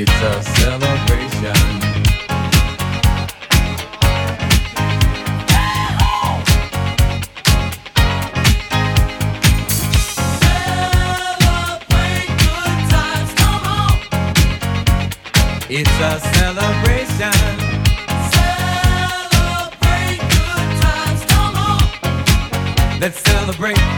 It's a celebration. It's a celebration. Celebrate good times, come on. Let's celebrate.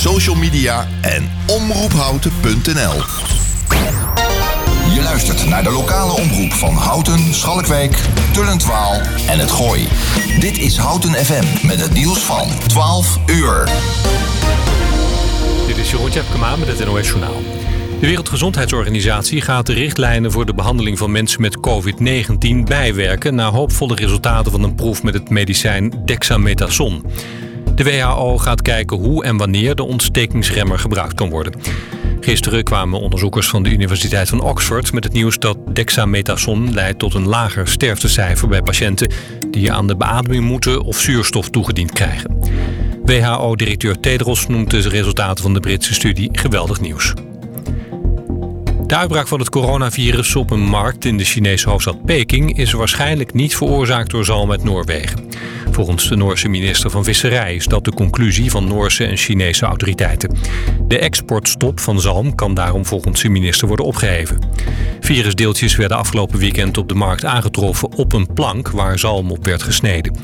Social media en omroephouten.nl. Je luistert naar de lokale omroep van Houten, Schalkwijk, Tullentwaal en het Gooi. Dit is Houten FM met het nieuws van 12 uur. Dit is Jeroen Tjepkema met het NOS Journaal. De Wereldgezondheidsorganisatie gaat de richtlijnen voor de behandeling van mensen met COVID-19 bijwerken na hoopvolle resultaten van een proef met het medicijn dexamethason. De WHO gaat kijken hoe en wanneer de ontstekingsremmer gebruikt kan worden. Gisteren kwamen onderzoekers van de Universiteit van Oxford met het nieuws dat dexamethason leidt tot een lager sterftecijfer bij patiënten die aan de beademing moeten of zuurstof toegediend krijgen. WHO-directeur Tedros noemt de resultaten van de Britse studie geweldig nieuws. De uitbraak van het coronavirus op een markt in de Chinese hoofdstad Peking is waarschijnlijk niet veroorzaakt door zalm uit Noorwegen. Volgens de Noorse minister van Visserij is dat de conclusie van Noorse en Chinese autoriteiten. De exportstop van zalm kan daarom volgens de minister worden opgeheven. Virusdeeltjes werden afgelopen weekend op de markt aangetroffen op een plank waar zalm op werd gesneden.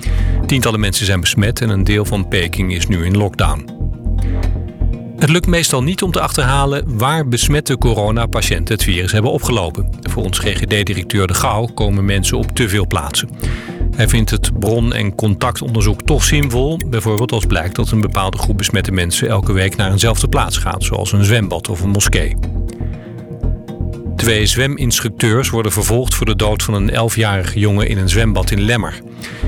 Tientallen mensen zijn besmet en een deel van Peking is nu in lockdown. Het lukt meestal niet om te achterhalen waar besmette coronapatiënten het virus hebben opgelopen. Volgens GGD-directeur De Gauw komen mensen op te veel plaatsen. Hij vindt het bron- en contactonderzoek toch zinvol. Bijvoorbeeld als blijkt dat een bepaalde groep besmette mensen elke week naar eenzelfde plaats gaat, zoals een zwembad of een moskee. Twee zweminstructeurs worden vervolgd voor de dood van een 11-jarige jongen in een zwembad in Lemmer.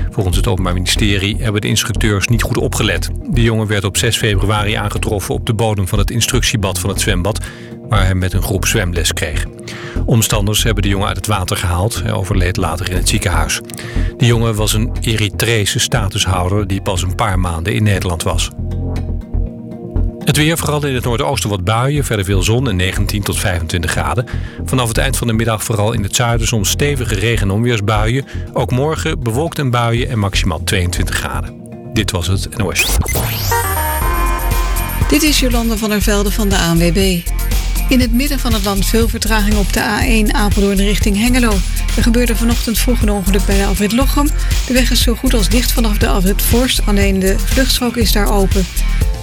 Volgens het Openbaar Ministerie hebben de instructeurs niet goed opgelet. De jongen werd op 6 februari aangetroffen op de bodem van het instructiebad van het zwembad, waar hij met een groep zwemles kreeg. Omstanders hebben de jongen uit het water gehaald. Hij overleed later in het ziekenhuis. De jongen was een Eritrese statushouder die pas een paar maanden in Nederland was. Het weer, vooral in het noordoosten wat buien, verder veel zon en 19 tot 25 graden. Vanaf het eind van de middag vooral in het zuiden soms stevige regen- en onweersbuien. Ook morgen bewolkt en buien en maximaal 22 graden. Dit was het NOS. Dit is Jolande van der Velde van de ANWB. In het midden van het land veel vertraging op de A1 Apeldoorn richting Hengelo. Er gebeurde vanochtend vroeg een ongeluk bij de Alfred Lochem. De weg is zo goed als dicht vanaf de Alfred Forst, alleen de vluchtstrook is daar open.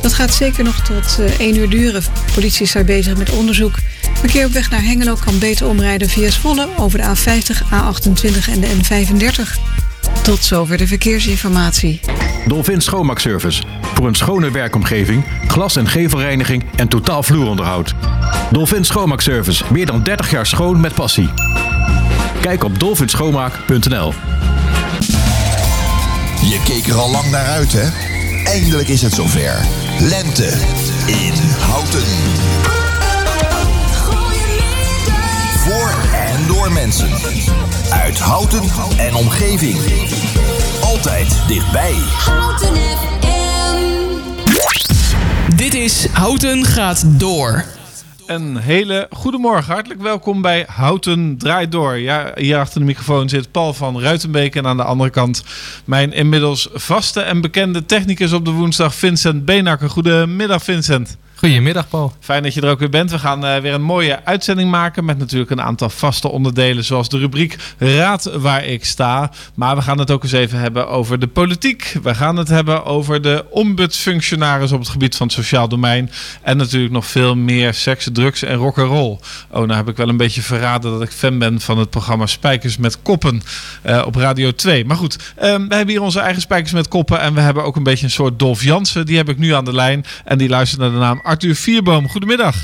Dat gaat zeker nog tot eh, 1 uur duren. De politie is daar bezig met onderzoek. Verkeer op weg naar Hengelo kan beter omrijden via Zwolle over de A50, A28 en de N35. Tot zover de verkeersinformatie. Dolphin Schoonmaakservice. Voor een schone werkomgeving, glas- en gevelreiniging en totaal vloeronderhoud. Dolphin Schoonmaakservice. Meer dan 30 jaar schoon met passie. Kijk op dolphinschoonmaak.nl Je keek er al lang naar uit, hè? Eindelijk is het zover. Lente in Houten. Voor mensen. Uit Houten en omgeving. Altijd dichtbij. Houten FM. Dit is Houten gaat door. Een hele goede morgen. Hartelijk welkom bij Houten Draait Door. Ja, hier achter de microfoon zit Paul van Ruitenbeek. En aan de andere kant mijn inmiddels vaste en bekende technicus op de woensdag, Vincent Beenakker. Goedemiddag, Vincent. Goedemiddag, Paul. Fijn dat je er ook weer bent. We gaan uh, weer een mooie uitzending maken met natuurlijk een aantal vaste onderdelen, zoals de rubriek Raad waar ik sta. Maar we gaan het ook eens even hebben over de politiek. We gaan het hebben over de ombudsfunctionaris op het gebied van het sociaal domein. En natuurlijk nog veel meer seks, drugs en rock'n'roll. Oh, nou heb ik wel een beetje verraden dat ik fan ben van het programma Spijkers met Koppen uh, op Radio 2. Maar goed, uh, we hebben hier onze eigen Spijkers met Koppen. En we hebben ook een beetje een soort Dolf Jansen. Die heb ik nu aan de lijn. En die luistert naar de naam Arthur Vierboom. Goedemiddag.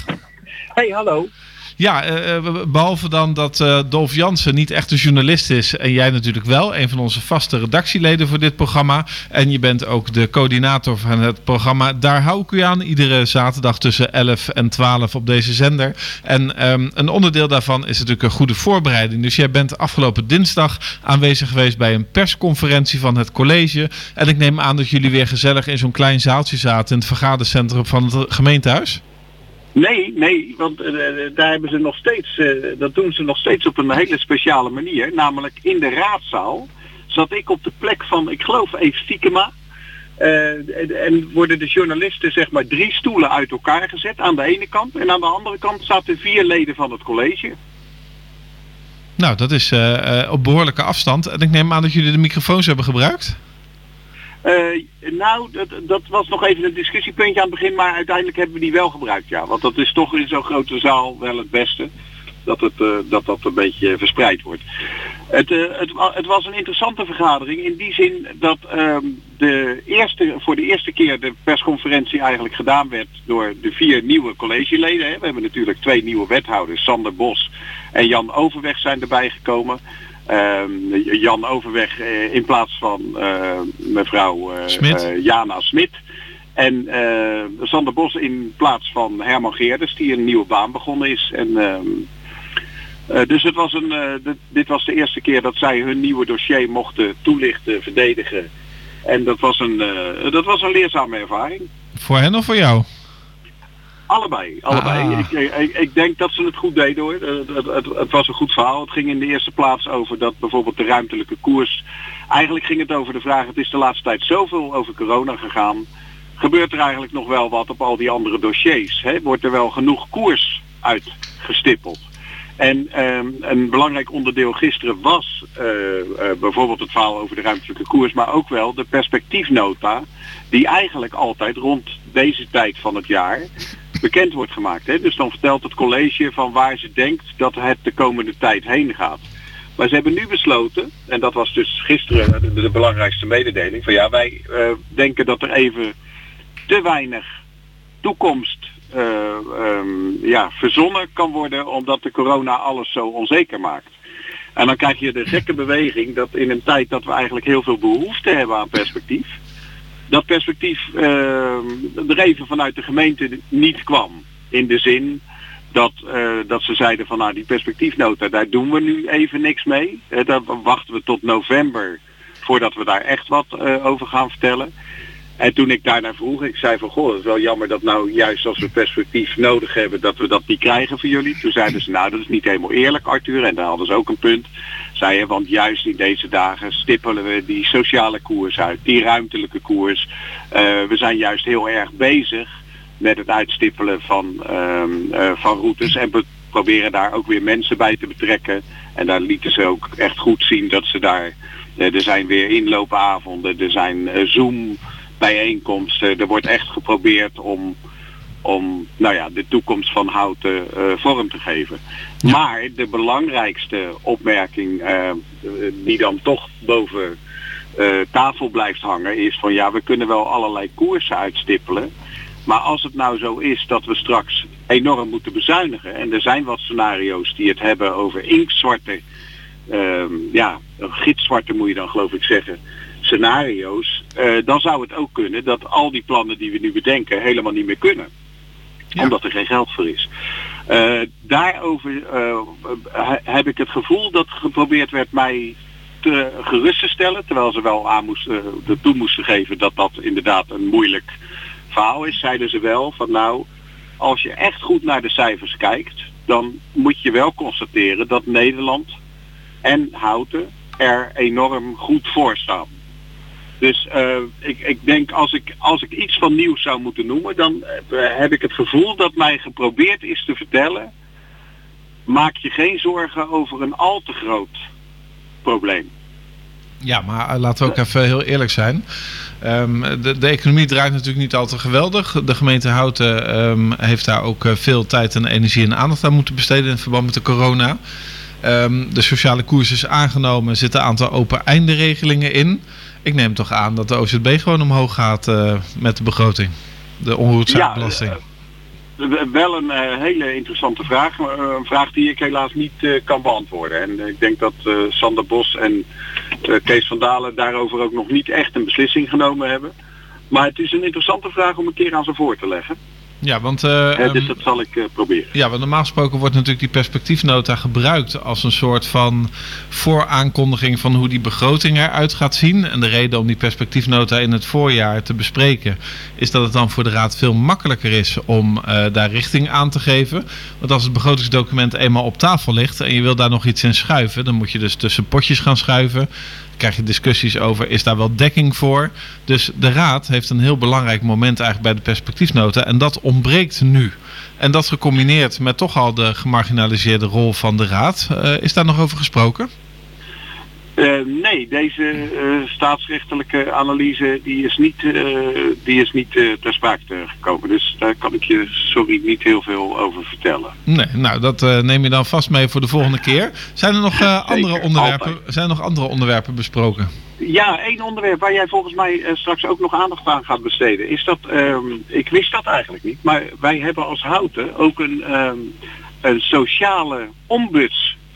Hey, hallo. Ja, uh, behalve dan dat uh, Dolf Jansen niet echt een journalist is en jij natuurlijk wel, een van onze vaste redactieleden voor dit programma. En je bent ook de coördinator van het programma Daar hou ik u aan, iedere zaterdag tussen 11 en 12 op deze zender. En um, een onderdeel daarvan is natuurlijk een goede voorbereiding. Dus jij bent afgelopen dinsdag aanwezig geweest bij een persconferentie van het college. En ik neem aan dat jullie weer gezellig in zo'n klein zaaltje zaten in het vergadercentrum van het gemeentehuis. Nee, nee, want uh, daar hebben ze nog steeds, uh, dat doen ze nog steeds op een hele speciale manier. Namelijk in de raadzaal zat ik op de plek van, ik geloof, Eve Stiekema. Uh, en worden de journalisten zeg maar drie stoelen uit elkaar gezet aan de ene kant. En aan de andere kant zaten vier leden van het college. Nou, dat is op behoorlijke afstand. En ik neem aan dat jullie de microfoons hebben gebruikt. Uh, nou, dat, dat, was nog even een discussiepuntje aan het begin, maar uiteindelijk hebben we die wel gebruikt, ja. Want dat is toch in zo'n grote zaal wel het beste, dat het, uh, dat, dat een beetje verspreid wordt. Het, uh, het, was een interessante vergadering in die zin dat de eerste, voor de eerste keer de persconferentie eigenlijk gedaan werd door de vier nieuwe collegeleden. We hebben natuurlijk twee nieuwe wethouders, Sander Bos en Jan Overweg zijn erbij gekomen. Uh, Jan Overweg uh, in plaats van uh, mevrouw Smit. Jana Smit. En Sander Bos in plaats van Herman Geerders die een nieuwe baan begonnen is. En, ehm, dus het was een, dit, dit was de eerste keer dat zij hun nieuwe dossier mochten toelichten, verdedigen. En dat was een, dat was een leerzame ervaring. Voor hen of voor jou? Allebei, allebei. Ah. Ik, ik, ik, denk dat ze het goed deden hoor. Het, het, het, het, was een goed verhaal. Het ging in de eerste plaats over dat bijvoorbeeld de ruimtelijke koers. Eigenlijk ging het over de vraag, het is de laatste tijd zoveel over corona gegaan. Gebeurt er eigenlijk nog wel wat op al die andere dossiers? Hè? Wordt er wel genoeg koers uitgestippeld? En um, een belangrijk onderdeel gisteren was uh, uh, bijvoorbeeld het verhaal over de ruimtelijke koers, maar ook wel de perspectiefnota, die eigenlijk altijd rond deze tijd van het jaar bekend wordt gemaakt. Hè? Dus dan vertelt het college van waar ze denkt dat het de komende tijd heen gaat. Maar ze hebben nu besloten, en dat was dus gisteren de, belangrijkste mededeling, van ja, wij uh, denken dat er even te weinig toekomst uh, um, ja, verzonnen kan worden omdat de corona alles zo onzeker maakt. En dan krijg je de gekke beweging dat in een tijd dat we eigenlijk heel veel behoefte hebben aan perspectief, dat perspectief uh, er even vanuit de gemeente niet kwam. In de zin dat, uh, dat ze zeiden van nou die perspectiefnota, daar doen we nu even niks mee. Uh, daar wachten we tot november voordat we daar echt wat uh, over gaan vertellen. En toen ik daarnaar vroeg, ik zei van goh, het is wel jammer dat nou juist als we perspectief nodig hebben, dat we dat niet krijgen voor jullie. Toen zeiden ze nou dat is niet helemaal eerlijk Arthur en daar hadden ze ook een punt. Zeiden, want juist in deze dagen stippelen we die sociale koers uit, die ruimtelijke koers. Uh, we zijn juist heel erg bezig met het uitstippelen van, uh, uh, van routes en we proberen daar ook weer mensen bij te betrekken. En daar lieten ze ook echt goed zien dat ze daar, er zijn weer inloopavonden, er zijn Zoom bijeenkomsten. Er wordt echt geprobeerd om, om nou ja, de toekomst van houten uh, vorm te geven. Ja. Maar de belangrijkste opmerking uh, die dan toch boven tafel blijft hangen is van ja, we kunnen wel allerlei koersen uitstippelen. Maar als het nou zo is dat we straks enorm moeten bezuinigen, en er zijn wat scenario's die het hebben over inktzwarte, ja, gitzwarte moet je dan geloof ik zeggen, scenario's, uh, dan zou het ook kunnen dat al die plannen die we nu bedenken helemaal niet meer kunnen. Ja. Omdat er geen geld voor is. Eh, daarover eh, he- heb ik het gevoel dat geprobeerd werd mij te gerust te stellen, terwijl ze wel aan moesten, de toe moesten geven dat dat inderdaad een moeilijk verhaal is, zeiden ze wel van nou, als je echt goed naar de cijfers kijkt, dan moet je wel constateren dat Nederland en Houten er enorm goed voor staan. Dus eh, ik, ik denk als ik, als ik iets van nieuws zou moeten noemen, dan eh, heb ik het gevoel dat mij geprobeerd is te vertellen, maak je geen zorgen over een al te groot probleem. Ja, maar eh, laten we ook even heel eerlijk zijn. Ehm, de, de economie draait natuurlijk niet altijd geweldig. De gemeente Houten ehm, heeft daar ook veel tijd en energie en aandacht aan moeten besteden in verband met de corona. Ehm, de sociale koers is aangenomen, er zitten een aantal open eindenregelingen in. Ik neem toch aan dat de OZB gewoon omhoog gaat eh, met de begroting. De onroerzaakbelasting. Ja, eh, Wel een eh, hele interessante vraag. een vraag die ik helaas niet kan beantwoorden. En ik denk dat Sander Bos en Kees van Dalen daarover ook nog niet echt een beslissing genomen hebben. Maar het is een interessante vraag om een keer aan ze voor te leggen. Ja, want eh, dus ehm, dat zal ik eh, proberen. Ja, want normaal gesproken wordt natuurlijk die perspectiefnota gebruikt als een soort van vooraankondiging van hoe die begroting eruit gaat zien. En de reden om die perspectiefnota in het voorjaar te bespreken is dat het dan voor de Raad veel makkelijker is om eh, daar richting aan te geven. Want als het begrotingsdocument eenmaal op tafel ligt en je wil daar nog iets in schuiven, dan moet je dus tussen potjes gaan schuiven. Krijg je discussies over is daar wel dekking voor. Dus de Raad heeft een heel belangrijk moment eigenlijk bij de perspectiefnota en dat ontbreekt nu. En dat gecombineerd met toch al de gemarginaliseerde rol van de Raad. Eh, is daar nog over gesproken? Eh, nee, deze eh, staatsrechtelijke analyse die is niet, eh, die is niet eh, ter sprake gekomen. Dus daar kan ik je, sorry, niet heel veel over vertellen. Nee, nou dat neem je dan vast mee voor de volgende keer. Zijn er nog, andere, onderwerpen, zijn er nog andere onderwerpen besproken? Ja, één onderwerp waar jij volgens mij straks ook nog aandacht aan gaat besteden. Is dat, ehm, ik wist dat eigenlijk niet, maar wij hebben als Houten ook een, ehm, een sociale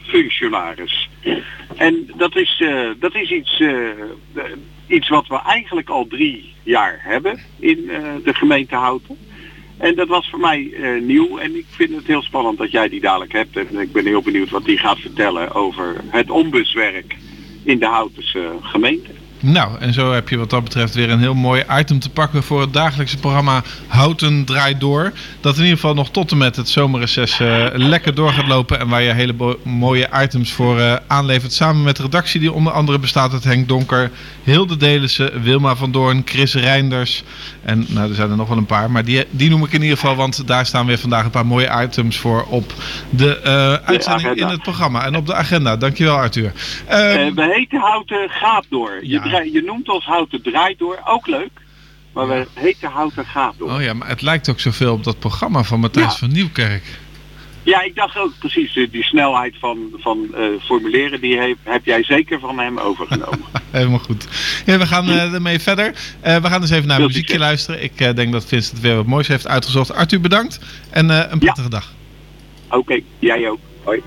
ombudsfunctionaris. En dat is, eh, dat is iets, eh, iets wat we eigenlijk al drie jaar hebben in eh, de gemeente Houten. En dat was voor mij nieuw en ik vind het heel spannend dat jij die dadelijk hebt. En ik ben heel benieuwd wat die gaat vertellen over het ombudswerk in de Houtense gemeente. Nou, en zo heb je wat dat betreft weer een heel mooi item te pakken voor het dagelijkse programma Houten Draait Door. Dat in ieder geval nog tot en met het zomerreces eh, lekker door gaat lopen. En waar je hele mooie items voor eh, aanlevert. Samen met de redactie die onder andere bestaat uit Henk Donker, Hilde Delissen, Wilma van Doorn, Chris Reinders. En nou, er zijn er nog wel een paar. Maar die, die noem ik in ieder geval, want daar staan weer vandaag een paar mooie items voor op de eh, uitzending in het programma. En op de agenda. Dankjewel Arthur. Ehm, Eh, we heten Houten Gaat Door. Je, Ja. Je noemt ons Houten Draait Door, ook leuk. Maar we heten Houten Gaat Door. Oh ja, maar het lijkt ook zoveel op dat programma van Matthijs Ja. van Nieuwkerk. Ja, ik dacht ook precies, eh, die snelheid van, van eh, formuleren, die heb, heb jij zeker van hem overgenomen. Helemaal goed. Ja, we gaan eh, ermee verder. We gaan eens even naar muziekje luisteren. Ik denk dat Vincent weer wat moois heeft uitgezocht. Arthur, bedankt. En een prettige dag. Oké, jij ook. Hoi.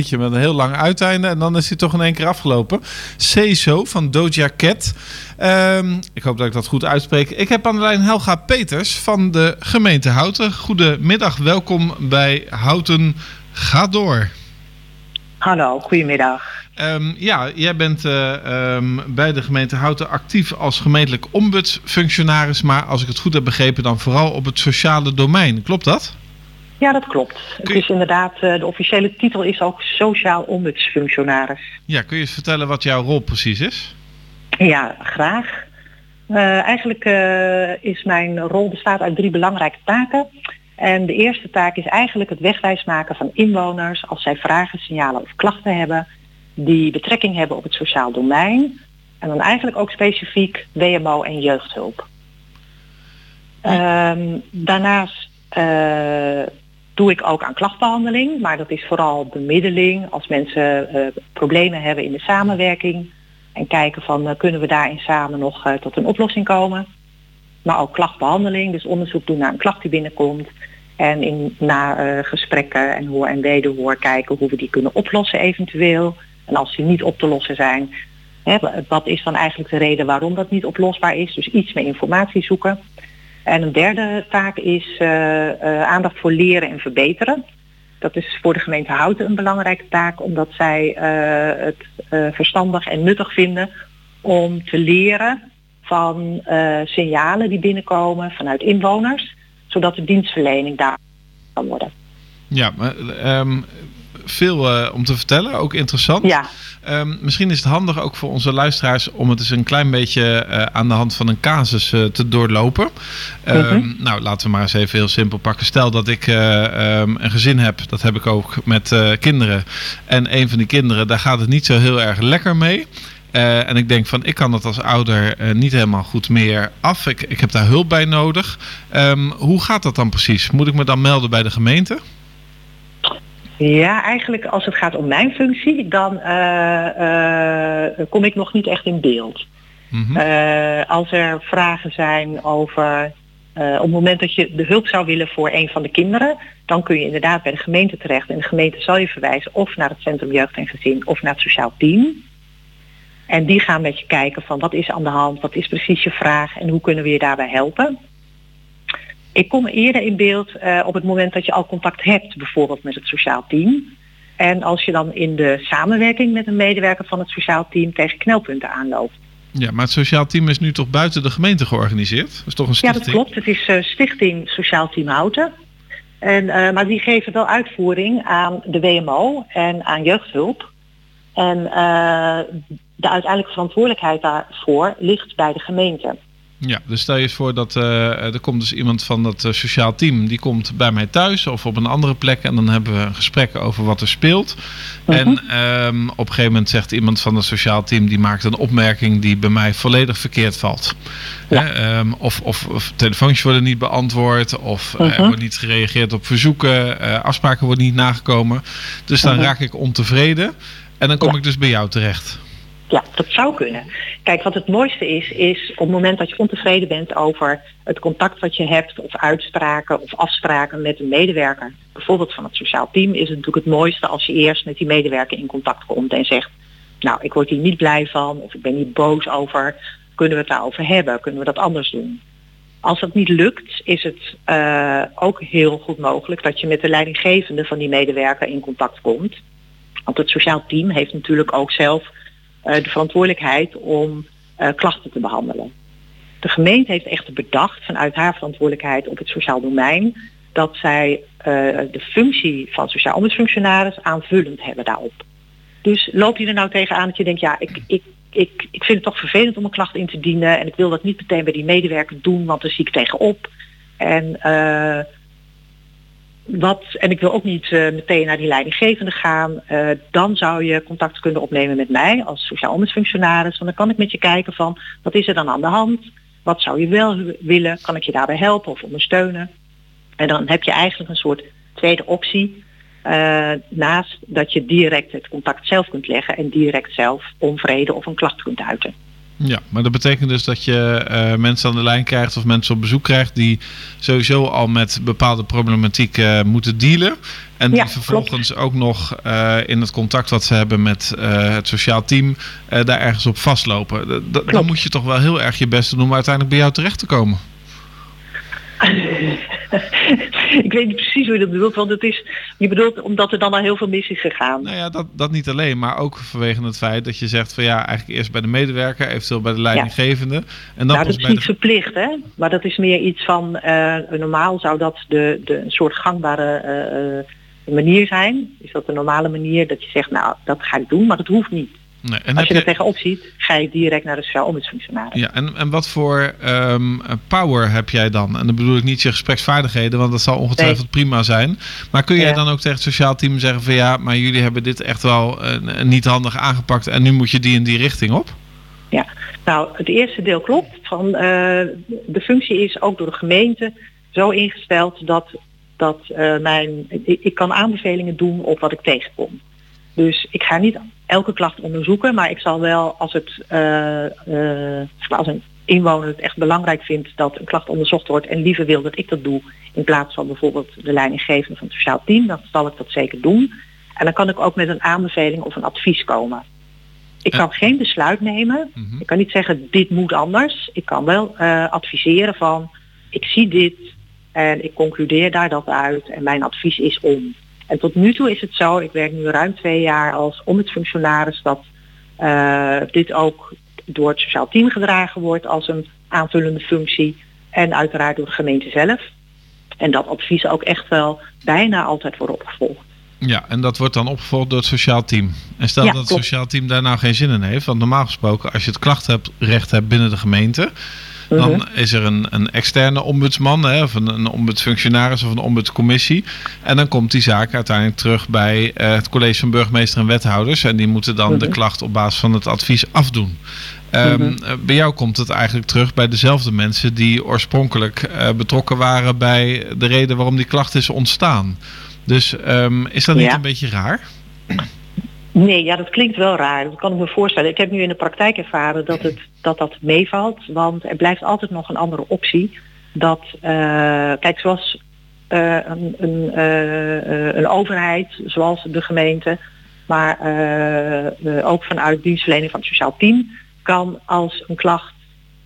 Liedje met een heel lang uiteinde en dan is hij toch in één keer afgelopen. Say So van Doja Cat. Ehm, ik hoop dat ik dat goed uitspreek. Ik heb aan de lijn Helga Peters van de gemeente Houten. Goedemiddag, welkom bij Houten Ga Door. Hallo, goedemiddag. Ehm, ja, jij bent eh, ehm, bij de gemeente Houten actief als gemeentelijk ombudsfunctionaris, maar als ik het goed heb begrepen, dan vooral op het sociale domein. Klopt dat? Ja, dat klopt. Het is inderdaad, eh, de officiële titel is ook sociaal ombudsfunctionaris. Ja, kun je eens vertellen wat jouw rol precies is? Ja, graag. Eh, eigenlijk eh, is mijn rol bestaat uit drie belangrijke taken. En de eerste taak is eigenlijk het wegwijs maken van inwoners als zij vragen, signalen of klachten hebben die betrekking hebben op het sociaal domein. En dan eigenlijk ook specifiek WMO en jeugdhulp. Ehm, daarnaast doe ik ook aan klachtbehandeling, maar dat is vooral bemiddeling als mensen eh, problemen hebben in de samenwerking. En kijken van eh, kunnen we daarin samen nog eh, tot een oplossing komen. Maar ook klachtbehandeling, dus onderzoek doen naar een klacht die binnenkomt. En in, na gesprekken en hoor en wederhoor kijken hoe we die kunnen oplossen eventueel. En als die niet op te lossen zijn, hè, wat is dan eigenlijk de reden waarom dat niet oplosbaar is. Dus iets meer informatie zoeken. En een derde taak is eh, eh, aandacht voor leren en verbeteren. Dat is voor de gemeente Houten een belangrijke taak, omdat zij eh, het verstandig en nuttig vinden om te leren van signalen die binnenkomen vanuit inwoners, zodat de dienstverlening daar kan worden. Ja, maar, ehm, veel eh, om te vertellen, ook interessant. Ja. Ehm, misschien is het handig ook voor onze luisteraars om het eens een klein beetje eh, aan de hand van een casus eh, te doorlopen. Ehm, Mhm. Nou, laten we maar eens even heel simpel pakken. Stel dat ik eh, ehm, een gezin heb, dat heb ik ook met kinderen. En een van die kinderen, daar gaat het niet zo heel erg lekker mee. En ik denk van, ik kan dat als ouder niet helemaal goed meer af. Ik, ik heb daar hulp bij nodig. Hoe gaat dat dan precies? Moet ik me dan melden bij de gemeente? Ja, eigenlijk als het gaat om mijn functie, dan eh, eh, kom ik nog niet echt in beeld. Eh, als er vragen zijn over, op het moment dat je de hulp zou willen voor een van de kinderen, dan kun je inderdaad bij de gemeente terecht. En de gemeente zal je verwijzen of naar het Centrum Jeugd en Gezin of naar het Sociaal Team. En die gaan met je kijken van wat is aan de hand, wat is precies je vraag en hoe kunnen we je daarbij helpen. Ik kom eerder in beeld eh, op het moment dat je al contact hebt, bijvoorbeeld met het sociaal team. En als je dan in de samenwerking met een medewerker van het sociaal team tegen knelpunten aanloopt. Ja, maar het sociaal team is nu toch buiten de gemeente georganiseerd? Dat is toch een Ja, stichting? dat klopt. Het is eh, Stichting Sociaal Team Houten. En, eh, maar die geven wel uitvoering aan de WMO en aan jeugdhulp. En de uiteindelijke verantwoordelijkheid daarvoor ligt bij de gemeente. Ja, dus stel je eens voor dat eh, er komt dus iemand van dat eh, sociaal team, die komt bij mij thuis of op een andere plek en dan hebben we een gesprek over wat er speelt. En ehm, op een gegeven moment zegt iemand van het sociaal team, die maakt een opmerking die bij mij volledig verkeerd valt. Hè, ehm, of, of, of telefoontjes worden niet beantwoord, of eh, er Mhm. wordt niet gereageerd op verzoeken, eh, afspraken worden niet nagekomen. Dus dan Mhm. raak ik ontevreden en dan kom ik dus bij jou terecht. Ja, dat zou kunnen. Kijk, wat het mooiste is, is op het moment dat je ontevreden bent over het contact wat je hebt, of uitspraken of afspraken met een medewerker, bijvoorbeeld van het sociaal team, is het natuurlijk het mooiste als je eerst met die medewerker in contact komt en zegt, nou, ik word hier niet blij van, of ik ben hier boos over, kunnen we het daarover hebben, kunnen we dat anders doen? Als dat niet lukt, is het eh, ook heel goed mogelijk dat je met de leidinggevende van die medewerker in contact komt. Want het sociaal team heeft natuurlijk ook zelf de verantwoordelijkheid om eh, klachten te behandelen. De gemeente heeft echter bedacht vanuit haar verantwoordelijkheid op het sociaal domein dat zij eh, de functie van sociaal ombudsfunctionaris aanvullend hebben daarop. Dus loop je er nou tegenaan dat je denkt, ja, ik, ik, ik, ik vind het toch vervelend om een klacht in te dienen en ik wil dat niet meteen bij die medewerker doen, want daar zie ik tegenop. En eh, en ik wil ook niet eh, meteen naar die leidinggevende gaan, eh, dan zou je contact kunnen opnemen met mij als sociaal ombudsfunctionaris. Want dan kan ik met je kijken van wat is er dan aan de hand? Wat zou je wel wi- willen? Kan ik je daarbij helpen of ondersteunen? En dan heb je eigenlijk een soort tweede optie. eh, naast dat je direct het contact zelf kunt leggen en direct zelf onvrede of een klacht kunt uiten. Ja, maar dat betekent dus dat je eh, mensen aan de lijn krijgt of mensen op bezoek krijgt die sowieso al met bepaalde problematiek eh, moeten dealen. En Ja, die vervolgens ook nog eh, in het contact wat ze hebben met het sociaal team daar ergens op vastlopen. D- dan moet je toch wel heel erg je best doen om uiteindelijk bij jou terecht te komen. ik weet niet precies hoe je dat bedoelt, want het is, je bedoelt omdat er dan al heel veel mis is gegaan. Nou ja, dat, dat niet alleen, maar ook vanwege het feit dat je zegt van ja, eigenlijk eerst bij de medewerker, eventueel bij de leidinggevende. En dan nou, dat is bij niet de verplicht, hè? Maar dat is meer iets van, eh, normaal zou dat de, de, een soort gangbare eh, eh, manier zijn. Is dat de normale manier dat je zegt, nou, dat ga ik doen, maar dat hoeft niet. Nee, en Als je je- er tegenop ziet, ga je direct naar de sociaal ombudsfunctionaris. Ja, en, en wat voor ehm, power heb jij dan? En dan bedoel ik niet je gespreksvaardigheden, want dat zal ongetwijfeld prima zijn. Maar kun jij Ja. dan ook tegen het sociaal team zeggen van ja, maar jullie hebben dit echt wel eh, niet handig aangepakt en nu moet je die in die richting op? Ja, nou het eerste deel klopt. Van, eh, de functie is ook door de gemeente zo ingesteld dat, dat eh, mijn, ik, ik kan aanbevelingen doen op wat ik tegenkom. Dus ik ga niet elke klacht onderzoeken, maar ik zal wel als het eh, eh, als een inwoner het echt belangrijk vindt dat een klacht onderzocht wordt en liever wil dat ik dat doe in plaats van bijvoorbeeld de leidinggevende van het sociaal team, dan zal ik dat zeker doen. En dan kan ik ook met een aanbeveling of een advies komen. Ik kan geen besluit nemen. Ik kan niet zeggen dit moet anders. Ik kan wel eh, adviseren van ik zie dit en ik concludeer daar dat uit en mijn advies is om. En tot nu toe is het zo, ik werk nu ruim twee jaar als ombudsfunctionaris, dat eh, dit ook door het sociaal team gedragen wordt als een aanvullende functie en uiteraard door de gemeente zelf. En dat advies ook echt wel bijna altijd wordt opgevolgd. Ja, en dat wordt dan opgevolgd door het sociaal team. En stel Ja, dat het klopt. sociaal team daar nou geen zin in heeft, want normaal gesproken als je het klachtrecht hebt binnen de gemeente, dan Mhm. is er een, een externe ombudsman, hè, of een, een ombudsfunctionaris of een ombudscommissie. En dan komt die zaak uiteindelijk terug bij eh, het college van burgemeester en wethouders. En die moeten dan de Mhm. klacht op basis van het advies afdoen. Ehm, Mhm. eh, Bij jou komt het eigenlijk terug bij dezelfde mensen die oorspronkelijk eh, betrokken waren bij de reden waarom die klacht is ontstaan. Dus ehm, is dat niet Ja. een beetje raar? Nee, ja, dat klinkt wel raar. Dat kan ik me voorstellen. Ik heb nu in de praktijk ervaren dat het, dat, dat meevalt. Want er blijft altijd nog een andere optie. Dat, eh, kijk, zoals eh, een, een, eh, een overheid, zoals de gemeente, maar ook vanuit dienstverlening van het sociaal team, kan als een klacht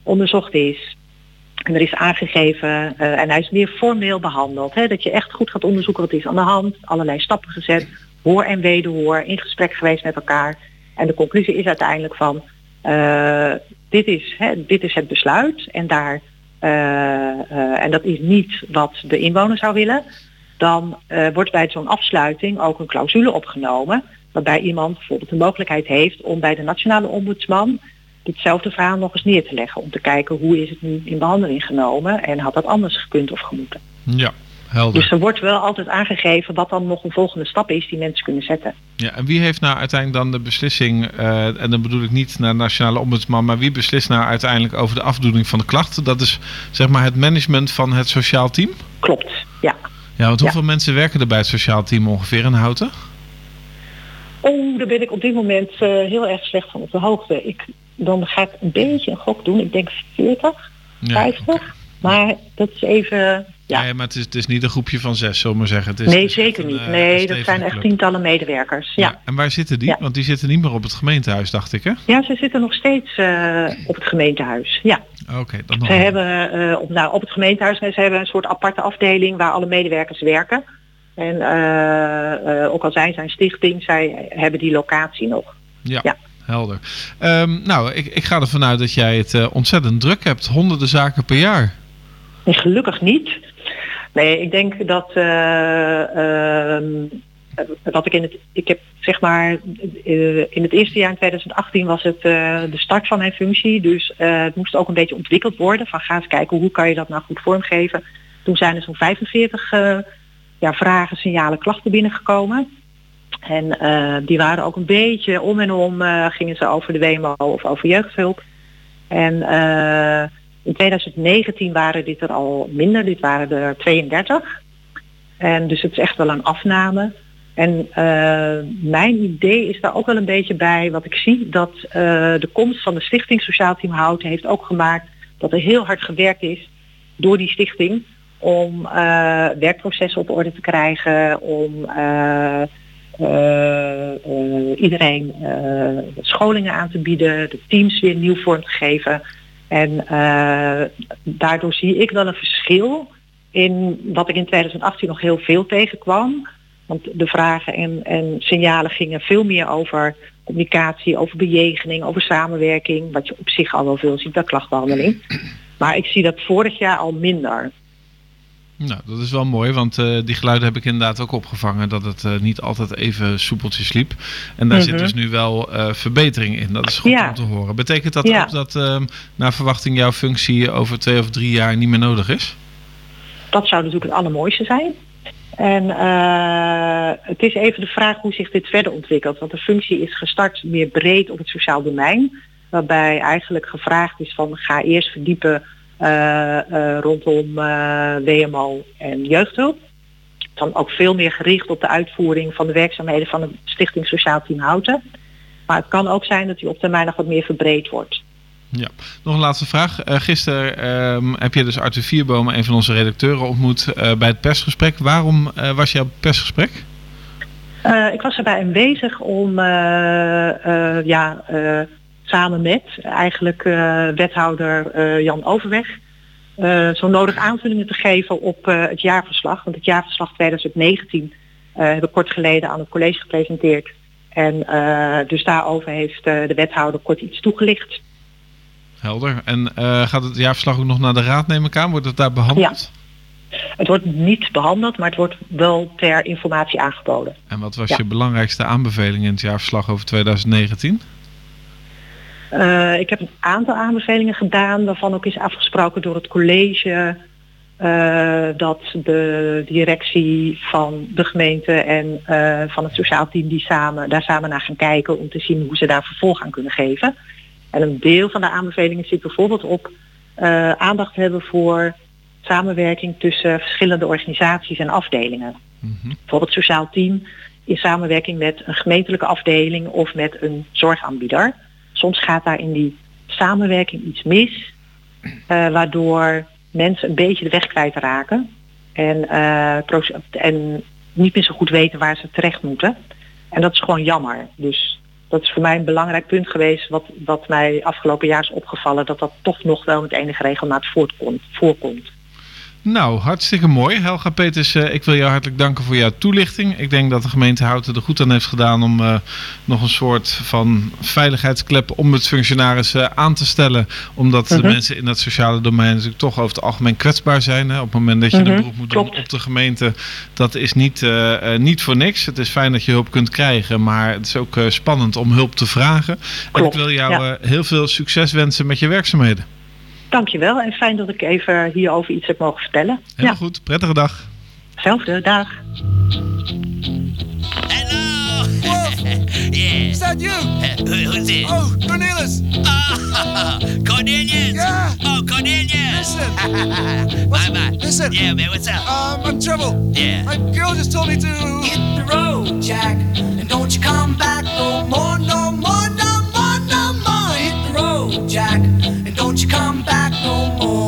onderzocht is en er is aangegeven en hij is meer formeel behandeld. Hè, dat je echt goed gaat onderzoeken wat is aan de hand, allerlei stappen gezet, hoor en wederhoor, in gesprek geweest met elkaar. En de conclusie is uiteindelijk van eh, dit, is, hè, dit is het besluit en daar eh, eh, en dat is niet wat de inwoner zou willen. dan wordt bij zo'n afsluiting ook een clausule opgenomen waarbij iemand bijvoorbeeld de mogelijkheid heeft om bij de nationale ombudsman ditzelfde verhaal nog eens neer te leggen. Om te kijken hoe is het nu in behandeling genomen en had dat anders gekund of gemoeten. Ja, helder. Dus er wordt wel altijd aangegeven wat dan nog een volgende stap is die mensen kunnen zetten. Ja, en wie heeft nou uiteindelijk dan de beslissing, eh, en dan bedoel ik niet naar de nationale ombudsman, maar wie beslist nou uiteindelijk over de afdoening van de klachten? Dat is zeg maar het management van het sociaal team? Klopt, ja. Ja, want hoeveel mensen werken er bij het sociaal team ongeveer in Houten? Oh, daar ben ik op dit moment eh, heel erg slecht van op de hoogte. Ik, dan ga ik een beetje een gok doen. Ik denk 40, Ja, 50. Maar dat is even... Ja. Nee, maar het is, het is niet een groepje van zes, zullen we maar zeggen. Het is, nee, het is zeker een, niet. eh, Nee, dat zijn echt tientallen medewerkers. Ja. En waar zitten die? Ja. Want die zitten niet meer op het gemeentehuis, dacht ik, hè? Ja, ze zitten nog steeds eh, op het gemeentehuis. Ja, Oké, dat nog ze hebben eh, op, nou, op het gemeentehuis ze hebben een soort aparte afdeling waar alle medewerkers werken. En ook al zijn zij een stichting, zij hebben die locatie nog. Ja, Ja. helder. Ehm, nou, ik, ik ga ervan uit dat jij het ontzettend druk hebt. Honderden zaken per jaar. Nee, gelukkig niet. Nee, ik denk dat, dat ik in het, ik heb zeg maar, eh, in het eerste jaar in 2018 was het eh, de start van mijn functie. Dus het moest ook een beetje ontwikkeld worden. Van ga eens kijken hoe kan je dat nou goed vormgeven. Toen zijn er zo'n 45 eh, ja, vragen, signalen, klachten binnengekomen. En die waren ook een beetje om en om gingen ze over de WMO of over jeugdhulp. En in 2019 waren dit er al minder, dit waren er 32. En dus het is echt wel een afname. En eh, mijn idee is daar ook wel een beetje bij wat ik zie, dat eh, de komst van de Stichting Sociaal Team Houten heeft ook gemaakt dat er heel hard gewerkt is door die stichting om eh, werkprocessen op orde te krijgen, om iedereen scholingen aan te bieden, de teams weer nieuw vorm te geven. En eh, daardoor zie ik wel een verschil in wat ik in 2018 nog heel veel tegenkwam. Want de vragen en, en signalen gingen veel meer over communicatie, over bejegening, over samenwerking, wat je op zich al wel veel ziet bij klachtbehandeling. Maar ik zie dat vorig jaar al minder. Nou, dat is wel mooi, want eh, die geluiden heb ik inderdaad ook opgevangen dat het eh, niet altijd even soepeltjes liep. En daar zit Mhm. dus nu wel eh, verbetering in. Dat is goed Ja. om te horen. Betekent dat Ja. ook dat ehm, naar verwachting jouw functie over twee of drie jaar niet meer nodig is? Dat zou natuurlijk het allermooiste zijn. En het is even de vraag hoe zich dit verder ontwikkelt. Want de functie is gestart meer breed op het sociaal domein. Waarbij eigenlijk gevraagd is van ga eerst verdiepen rondom eh, WMO en jeugdhulp. Dan ook veel meer gericht op de uitvoering van de werkzaamheden van de Stichting Sociaal Team Houten. Maar het kan ook zijn dat die op termijn nog wat meer verbreed wordt. Ja, nog een laatste vraag. Eh, gisteren ehm, heb je dus Arthur Vierboom, een van onze redacteuren, ontmoet eh, bij het persgesprek. Waarom eh, was je op het persgesprek? Eh, ik was erbij aanwezig om eh, eh, ja, eh, samen met eigenlijk eh, wethouder eh, Jan Overweg eh, zo nodig aanvullingen te geven op het jaarverslag. Want het jaarverslag 2019 eh, heb ik kort geleden aan het college gepresenteerd. En dus daarover heeft de wethouder kort iets toegelicht. Helder. En gaat het jaarverslag ook nog naar de raad, neem ik aan? Wordt het daar behandeld? Het wordt niet behandeld, maar het wordt wel ter informatie aangeboden. En wat was Ja. je belangrijkste aanbeveling in het jaarverslag over 2019? Eh, ik heb een aantal aanbevelingen gedaan waarvan ook is afgesproken door het college eh, dat de directie van de gemeente en eh, van het sociaal team die samen, daar samen naar gaan kijken om te zien hoe ze daar vervolg aan kunnen geven. En een deel van de aanbevelingen zit bijvoorbeeld op aandacht hebben voor samenwerking tussen verschillende organisaties en afdelingen. Bijvoorbeeld het sociaal team in samenwerking met een gemeentelijke afdeling of met een zorgaanbieder. Soms gaat daar in die samenwerking iets mis, eh, waardoor mensen een beetje de weg kwijtraken en, eh, en niet meer zo goed weten waar ze terecht moeten. En dat is gewoon jammer. Dus dat is voor mij een belangrijk punt geweest wat, wat mij afgelopen jaar is opgevallen, dat dat toch nog wel met enige regelmaat voortkomt, voorkomt. Nou, hartstikke mooi. Helga Peters, eh, ik wil jou hartelijk danken voor jouw toelichting. Ik denk dat de gemeente Houten er goed aan heeft gedaan om eh, nog een soort van veiligheidsklep om het functionaris eh, aan te stellen. Omdat de Mhm. mensen in dat sociale domein natuurlijk toch over het algemeen kwetsbaar zijn. Hè. Op het moment dat je een Mhm, beroep moet doen op de gemeente, dat is niet, niet voor niks. Het is fijn dat je hulp kunt krijgen, maar het is ook spannend om hulp te vragen. en ik wil jou ja. heel veel succes wensen met je werkzaamheden. Dankjewel en fijn dat ik even hierover iets heb mogen vertellen. Heel goed, prettige dag. Hetzelfde, dag. yeah. Is that you? who, who's it? Oh, Cornelius. Oh, Cornelius. Yeah. Oh, Cornelius. Listen. bye bye. Listen. Yeah, man. What's up? Um, I'm in trouble. Yeah. My girl just told me to hit the road, Jack, and don't you come back no more, no more, no more, no more. Hit the road, Jack, don't you come back no more.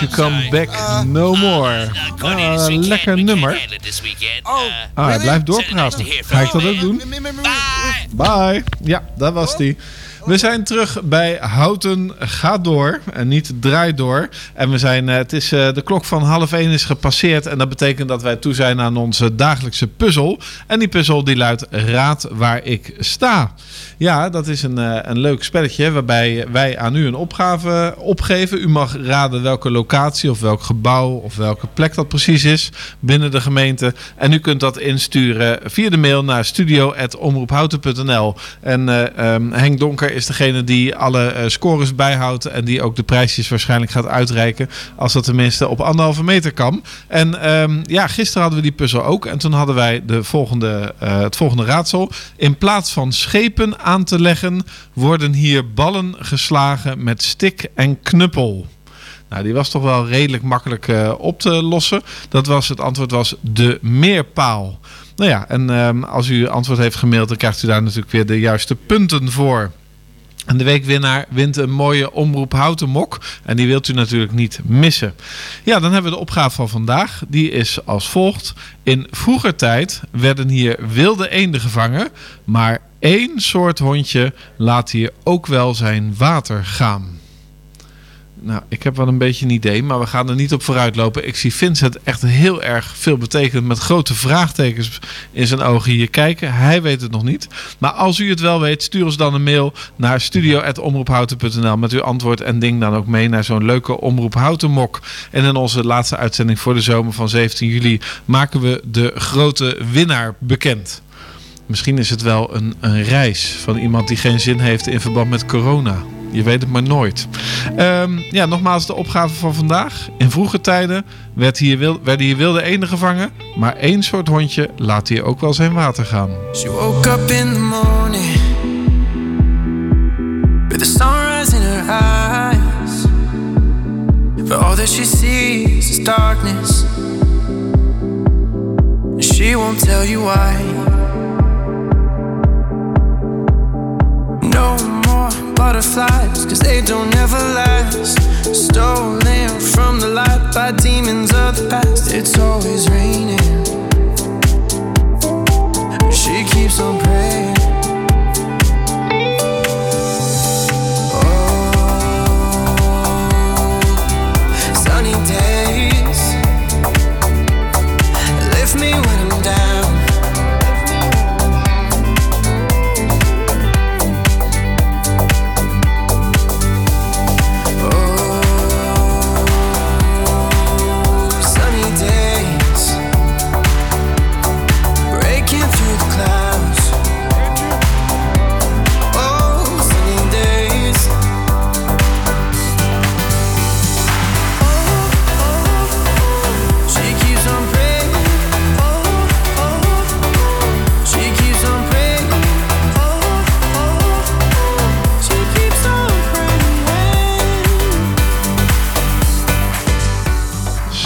You come back no more. Ah, lekker nummer. Ah, hij blijft doorpraten. Ga ik dat ook doen? Bye. Ja, dat was die. We zijn terug bij Houten gaat door en niet draai door. En we zijn, eh, het is, eh, de klok van half één is gepasseerd. En dat betekent dat wij toe zijn aan onze dagelijkse puzzel. En die puzzel die luidt Raad waar ik sta. Ja, dat is een, eh, een leuk spelletje waarbij wij aan u een opgave opgeven. U mag raden welke locatie of welk gebouw of welke plek dat precies is binnen de gemeente. En u kunt dat insturen via de mail naar studio.omroephouten.nl. En eh, ehm, Henk Donker is degene die alle eh, scores bijhoudt en die ook de prijsjes waarschijnlijk gaat uitreiken. Als dat tenminste op anderhalve meter kan. En ehm, ja, gisteren hadden we die puzzel ook. En toen hadden wij de volgende, eh, het volgende raadsel. In plaats van schepen aan te leggen, worden hier ballen geslagen met stik en knuppel. Nou, die was toch wel redelijk makkelijk eh, op te lossen. Dat was, het antwoord was de meerpaal. Nou ja, en ehm, als u antwoord heeft gemaild, dan krijgt u daar natuurlijk weer de juiste punten voor. En de weekwinnaar wint een mooie omroep houten mok. En die wilt u natuurlijk niet missen. Ja, dan hebben we de opgave van vandaag. Die is als volgt. In vroeger tijd werden hier wilde eenden gevangen. Maar één soort hondje laat hier ook wel zijn water gaan. Nou, ik heb wel een beetje een idee, maar we gaan er niet op vooruit lopen. Ik zie Vincent echt heel erg veel betekend met grote vraagtekens in zijn ogen hier kijken. Hij weet het nog niet. Maar als u het wel weet, stuur ons dan een mail naar studio.omroephouten.nl met uw antwoord en ding dan ook mee naar zo'n leuke Omroep Houten mok. En in onze laatste uitzending voor de zomer van 17 juli maken we de grote winnaar bekend. Misschien is het wel een, een reis van iemand die geen zin heeft in verband met corona. Je weet het maar nooit. Ehm, ja, nogmaals de opgave van vandaag. In vroege tijden werd hier wil, werden hier wilde eenden gevangen. Maar één soort hondje laat hier ook wel zijn water gaan. She woke up in the morning with the sunrise in her eyes. But all that she sees is darkness. And she won't tell you why. Butterflies, cause they don't ever last. Stolen from the light by demons of the past. It's always raining. She keeps on praying.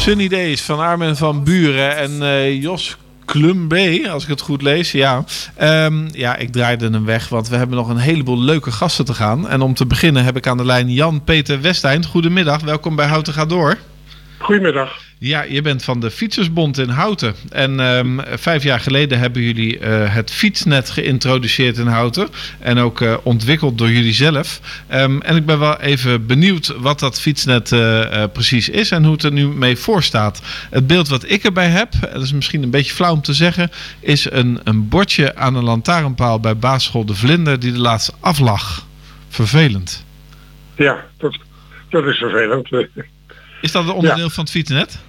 Sunny Days van Armin van Buren en eh, Jos Klumbe, als ik het goed lees. Ja. Ehm, ja, ik draaide hem weg, want we hebben nog een heleboel leuke gasten te gaan. En om te beginnen heb ik aan de lijn Jan-Peter Westeind. Goedemiddag, welkom bij Houten Ga Door. Goedemiddag. Ja, je bent van de Fietsersbond in Houten. En ehm, vijf jaar geleden hebben jullie eh, het fietsnet geïntroduceerd in Houten. En ook eh, ontwikkeld door jullie zelf. Ehm, en ik ben wel even benieuwd wat dat fietsnet eh, precies is en hoe het er nu mee voor staat. Het beeld wat ik erbij heb, dat is misschien een beetje flauw om te zeggen, is een, een bordje aan een lantaarnpaal bij basisschool De Vlinder die de laatste aflag. Vervelend. Ja, dat, dat is vervelend. Is dat een onderdeel van het fietsnet?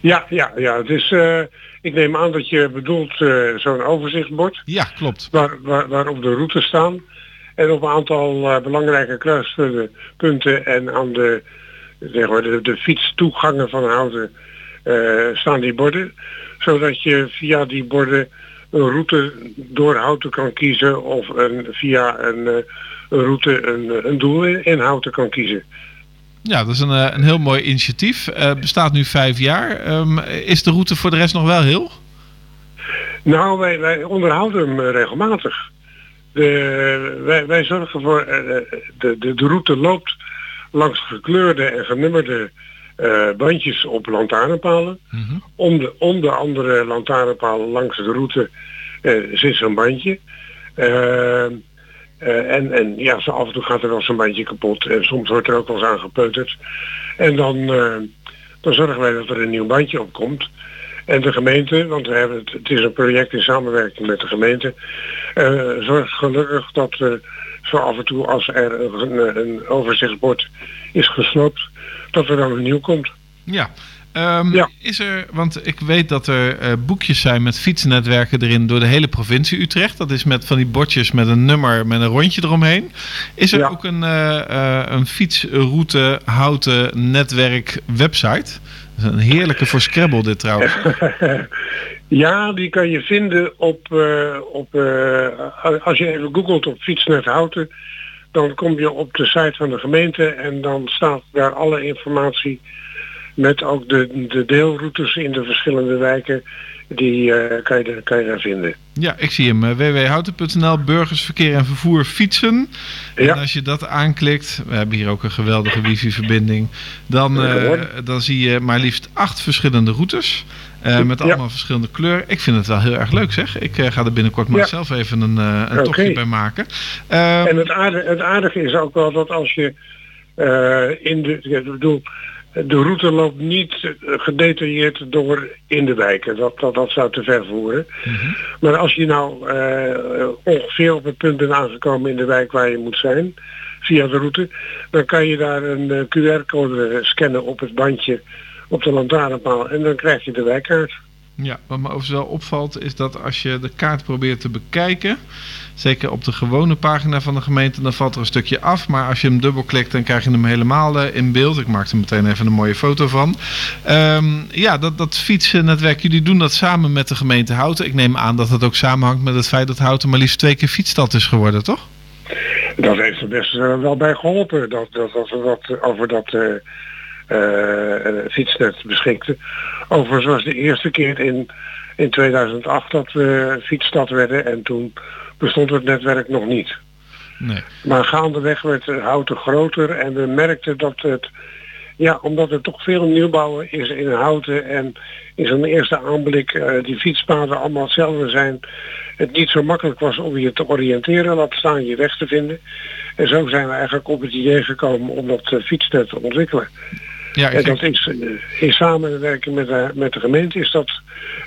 Ja, ja, ja. Het is, eh, ik neem aan dat je bedoelt eh, zo'n overzichtsbord. Ja, klopt. Waar, waar, waarop de routes staan. En op een aantal eh, belangrijke kruispunten en aan de, zeg maar, de, de fietstoegangen van Houten staan die borden. Zodat je via die borden een route door Houten kan kiezen of een, via een, een route een, een doel in Houten kan kiezen. Ja, dat is een, eh, een heel mooi initiatief. Het bestaat nu vijf jaar. Ehm, is de route voor de rest nog wel heel? Nou, wij, wij onderhouden hem eh, regelmatig. De, wij, wij zorgen voor, de, de, de route loopt langs gekleurde en genummerde bandjes op lantaarnpalen. om, de, om de andere lantaarnpalen langs de route zit zo'n bandje. Eh, eh, en, en ja, zo af en toe gaat er wel zo'n bandje kapot. En soms wordt er ook wel eens aan gepeuterd. En dan, eh, dan zorgen wij dat er een nieuw bandje op komt. En de gemeente, want we hebben het, het is een project in samenwerking met de gemeente, eh, zorgt gelukkig dat eh, zo af en toe als er een, een overzichtsbord is gesloopt, dat er dan een nieuw komt. Ja. Ehm, Is er, want ik weet dat er eh, boekjes zijn met fietsnetwerken erin door de hele provincie Utrecht. Dat is met van die bordjes met een nummer met een rondje eromheen. Is er ook een, eh, een fietsroute houten netwerk website? Dat is een heerlijke voor Scrabble dit trouwens. ja, die kan je vinden op, op als je even googelt op fietsnet Houten, dan kom je op de site van de gemeente en dan staat daar alle informatie met ook de, de deelroutes in de verschillende wijken. Die eh, kan, je, daar- kan je daar vinden. Ja, ik zie hem. eh, www.houten.nl, burgersverkeer en vervoer fietsen. En als je dat aanklikt, we hebben hier ook een geweldige wifi-verbinding, dan, eh, dan zie je maar liefst acht verschillende routes. met Ja. allemaal verschillende kleuren. Ik vind het wel heel erg leuk zeg. Ik ga er binnenkort maar Ja. zelf even een, een tochtje bij maken. Ehm, En het aardige, het aardige is ook wel dat als je in de, ik bedoel, de route loopt niet eh, gedetailleerd door in de wijken. Dat, dat, dat zou te ver voeren. Maar als je nou eh, ongeveer op het punt bent aangekomen in de wijk waar je moet zijn, via de route, dan kan je daar een eh, QR-code scannen op het bandje op de lantaarnpaal en dan krijg je de wijkkaart. Ja, wat me overigens wel opvalt is dat als je de kaart probeert te bekijken, zeker op de gewone pagina van de gemeente, dan valt er een stukje af. Maar als je hem dubbelklikt, dan krijg je hem helemaal eh, in beeld. Ik maak er meteen even een mooie foto van. Ehm, ja, dat, dat fietsennetwerk, jullie doen dat samen met de gemeente Houten. Ik neem aan dat dat ook samenhangt met het feit dat Houten maar liefst twee keer fietsstad is geworden, toch? Dat heeft er best eh, wel bij geholpen dat, dat, dat we dat, over dat eh, fietsnet beschikten. Overigens was de eerste keer in, in 2008 dat we fietsstad werden en toen bestond het netwerk nog niet. Nee. Maar gaandeweg werd de houten groter en we merkten dat het, ja, omdat er toch veel nieuwbouw is in houten en in zo'n eerste aanblik eh, die fietspaden allemaal hetzelfde zijn, het niet zo makkelijk was om je te oriënteren, laat staan je weg te vinden. En zo zijn we eigenlijk op het idee gekomen om dat eh, fietsnet te ontwikkelen. Ja, en dat is eh, in samenwerking met de, met de gemeente is dat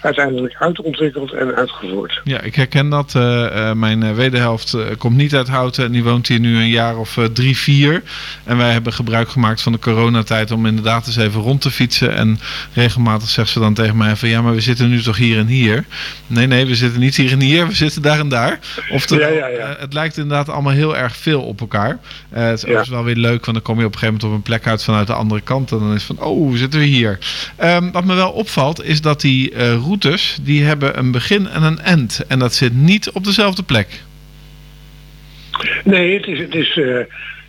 uiteindelijk uitontwikkeld en uitgevoerd. ja, ik herken dat. Eh, eh, mijn eh, wederhelft eh, komt niet uit Houten en die woont hier nu een jaar of eh, drie, vier. En wij hebben gebruik gemaakt van de coronatijd om inderdaad eens even rond te fietsen. En regelmatig zegt ze dan tegen mij van ja, maar we zitten nu toch hier en hier. Nee, nee, we zitten niet hier en hier, we zitten daar en daar. Oftewel, Ja, ja, ja. eh, het lijkt inderdaad allemaal heel erg veel op elkaar. Eh, het is wel weer leuk, want dan kom je op een gegeven moment op een plek uit vanuit de andere kant. Dan is van, oh, zitten we hier. Ehm, wat me wel opvalt, is dat die eh, routes, die hebben een begin en een eind. En dat zit niet op dezelfde plek. Nee, het is, het is, eh,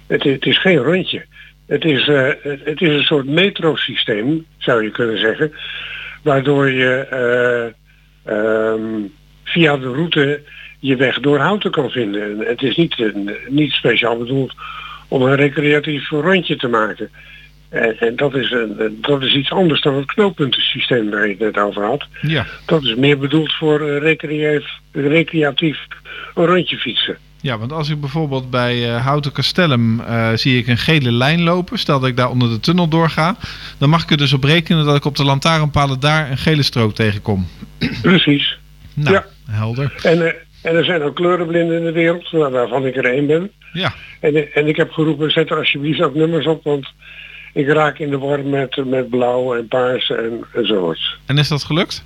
het, het is geen rondje. Het is, eh, het is een soort metrosysteem, zou je kunnen zeggen. Waardoor je eh, ehm, via de route je weg door houten kan vinden. En het is niet, niet speciaal bedoeld om een recreatief rondje te maken. En, en dat, is een, dat is iets anders dan het knooppuntensysteem waar je het net over had. Ja. Dat is meer bedoeld voor eh, recreatief, recreatief een rondje fietsen. Ja, want als ik bijvoorbeeld bij eh, Houten Castellum eh, zie ik een gele lijn lopen, stel dat ik daar onder de tunnel doorga, dan mag ik er dus op rekenen dat ik op de lantaarnpalen daar een gele strook tegenkom. Precies. Nou, Ja. helder. En, eh, en er zijn ook kleurenblinden in de wereld, waar- waarvan ik er één ben. Ja. En, eh, en ik heb geroepen, zet er alsjeblieft ook nummers op, want ik raak in de war met, met blauw en paars en, enzovoorts. En is dat gelukt?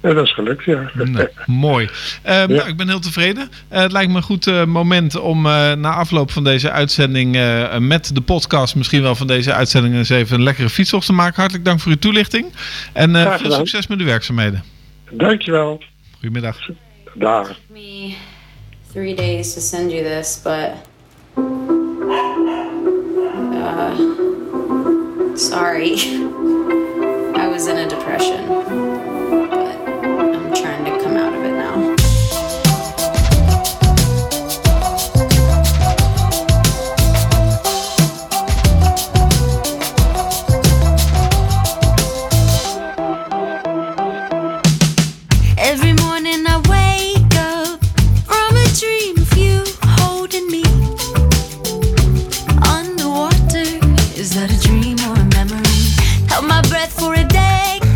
En dat is gelukt, ja. Nee, mooi. Ehm, nou, ik ben heel tevreden. Eh, het lijkt me een goed eh, moment om eh, na afloop van deze uitzending eh, met de podcast, misschien wel van deze uitzending, eens even een lekkere fietstocht te maken. Hartelijk dank voor uw toelichting. En eh, veel succes met uw werkzaamheden. Dankjewel. Goedemiddag. Dag. me three days to send you this, but uh, sorry. I was in a depression, but I'm trying to come out of it now. Every morning I wake up from a dream you holding me. Is that a dream or? Held my breath for a decade,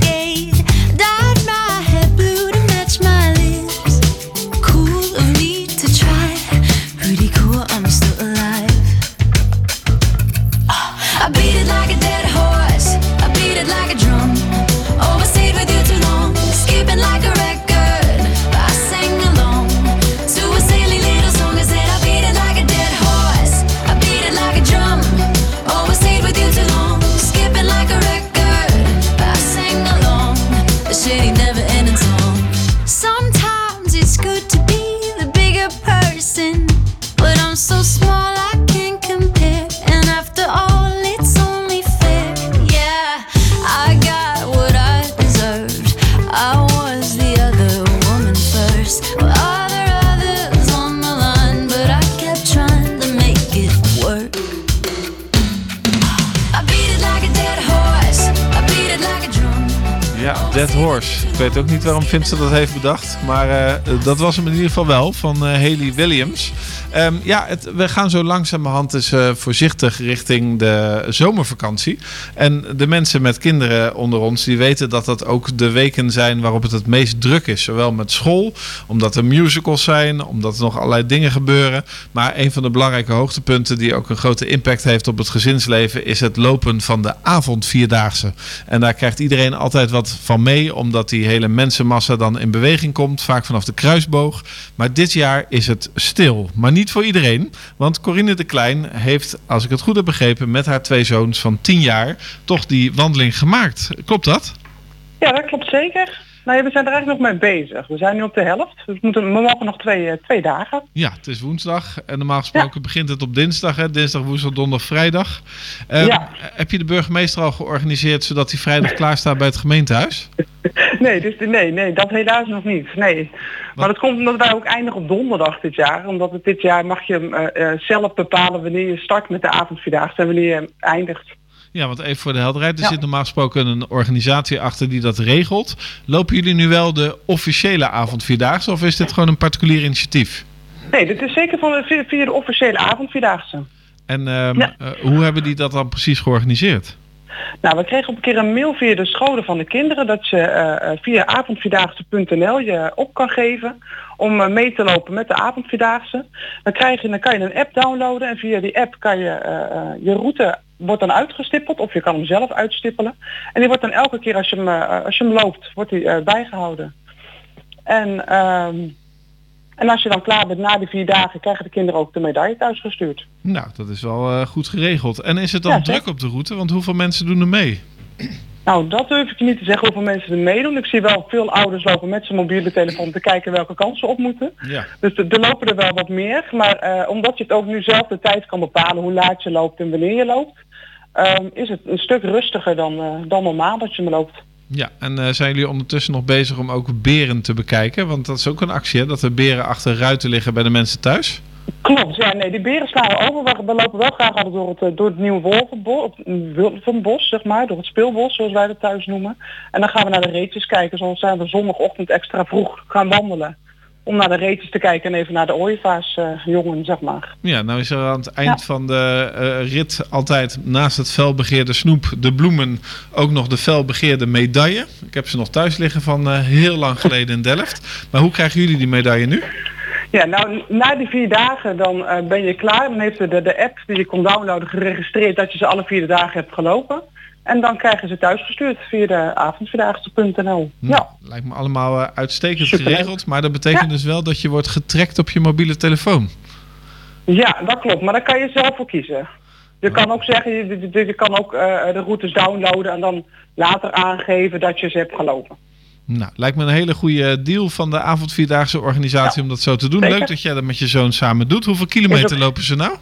weet ook niet waarom Vincent dat heeft bedacht. Maar eh, dat was hem in ieder geval wel, van eh, Haley Williams. Ehm, ja, het, we gaan zo langzamerhand dus eh, voorzichtig richting de zomervakantie. En de mensen met kinderen onder ons, die weten dat dat ook de weken zijn waarop het het meest druk is. Zowel met school, omdat er musicals zijn, omdat er nog allerlei dingen gebeuren. Maar een van de belangrijke hoogtepunten die ook een grote impact heeft op het gezinsleven, is het lopen van de avondvierdaagse. En daar krijgt iedereen altijd wat van mee, omdat die hele mensenmassa dan in beweging komt, vaak vanaf de kruisboog. Maar dit jaar is het stil. Maar niet voor iedereen, want Corinne de Klein heeft, als ik het goed heb begrepen, met haar twee zoons van 10 jaar toch die wandeling gemaakt. Klopt dat? Ja, dat klopt zeker. Nou, we zijn er eigenlijk nog mee bezig. We zijn nu op de helft. Dus we, moeten, we mogen nog twee, eh, twee dagen. Ja, het is woensdag en normaal gesproken begint het op dinsdag. Hè? Dinsdag, woensdag, donderdag, vrijdag. Eh, Ja. Heb je de burgemeester al georganiseerd zodat hij vrijdag klaar staat bij het gemeentehuis? Nee, dus, nee, nee, dat helaas nog niet. Nee. Maar dat komt omdat wij ook eindigen op donderdag dit jaar. Omdat het dit jaar mag je eh, eh, zelf bepalen wanneer je start met de avondvierdaagse en wanneer je eindigt. Ja, want even voor de helderheid. Er zit normaal gesproken een organisatie achter die dat regelt. Lopen jullie nu wel de officiële avondvierdaagse of is dit gewoon een particulier initiatief? Nee, dit is zeker van de, via, via de officiële avondvierdaagse. En ehm, eh, hoe hebben die dat dan precies georganiseerd? Nou, we kregen op een keer een mail via de scholen van de kinderen dat je eh, eh, via avondvierdaagse.nl je op kan geven om eh, mee te lopen met de avondvierdaagse. Dan, krijg je, dan kan je een app downloaden en via die app kan je je route wordt dan uitgestippeld of je kan hem zelf uitstippelen. En die wordt dan elke keer als je hem, als je hem loopt, wordt die eh, bijgehouden. En, ehm, en als je dan klaar bent na die vier dagen, krijgen de kinderen ook de medaille thuisgestuurd. Nou, dat is wel eh, goed geregeld. En is het dan Ja, druk op de route? Want hoeveel mensen doen er mee? Nou, dat durf ik niet te zeggen hoeveel mensen er meedoen. Ik zie wel veel ouders lopen met zijn mobiele telefoon te kijken welke kansen ze op moeten. Ja. Dus er er lopen er wel wat meer. Maar eh, omdat je het ook nu zelf de tijd kan bepalen hoe laat je loopt en wanneer je loopt, ehm, is het een stuk rustiger dan, eh, dan normaal dat je me loopt. Ja, en eh, zijn jullie ondertussen nog bezig om ook beren te bekijken? Want dat is ook een actie, hè? Dat er beren achter ruiten liggen bij de mensen thuis. Klopt, ja, nee, die beren slaan over. We, lopen wel graag altijd door het, eh, door het nieuwe wolvenbos, wolvenbos, zeg maar, door het speelbos, zoals wij dat thuis noemen. En dan gaan we naar de reetjes kijken, zoals zijn we zondagochtend extra vroeg gaan wandelen. Om naar de reetjes te kijken en even naar de ooievaars eh, jongen, zeg maar. Ja, nou is er aan het eind van de eh, rit altijd naast het felbegeerde snoep, de bloemen, ook nog de felbegeerde medaille. Ik heb ze nog thuis liggen van eh, heel lang geleden in Delft. Maar hoe krijgen jullie die medaille nu? Ja, nou, na die vier dagen dan ben je klaar. Dan heeft de, de app die je kon downloaden geregistreerd dat je ze alle vier dagen hebt gelopen. En dan krijgen ze thuisgestuurd via de avondvierdaagse.nl. Ja. Lijkt me allemaal eh, uitstekend Superleuk. geregeld, maar dat betekent dus wel dat je wordt getrekt op je mobiele telefoon. ja, dat klopt. Maar daar kan je zelf voor kiezen. Je kan ook zeggen, je, je, je kan ook eh, de routes downloaden en dan later aangeven dat je ze hebt gelopen. Nou, lijkt me een hele goede deal van de avondvierdaagse organisatie om dat zo te doen. zeker. Leuk dat jij dat met je zoon samen doet. Hoeveel kilometer ook- lopen ze nou?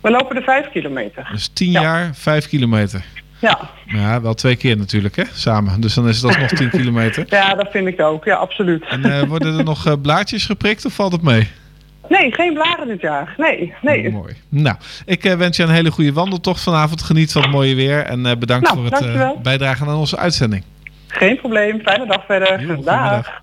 We lopen de vijf kilometer. Dus 10 jaar, 5 kilometer. Ja. Ja, wel twee keer natuurlijk, hè? Samen. Dus dan is het alsnog 10 kilometer. ja, dat vind ik ook. Ja, absoluut. En eh, worden er nog eh, blaadjes geprikt of valt het mee? Nee, geen blaren dit jaar. Nee, nee. Mooi. Nou, ik eh, wens je een hele goede wandeltocht vanavond. Geniet van het mooie weer. En bedankt Nou, voor het bijdragen aan onze uitzending. Geen probleem. Fijne dag verder. Dag.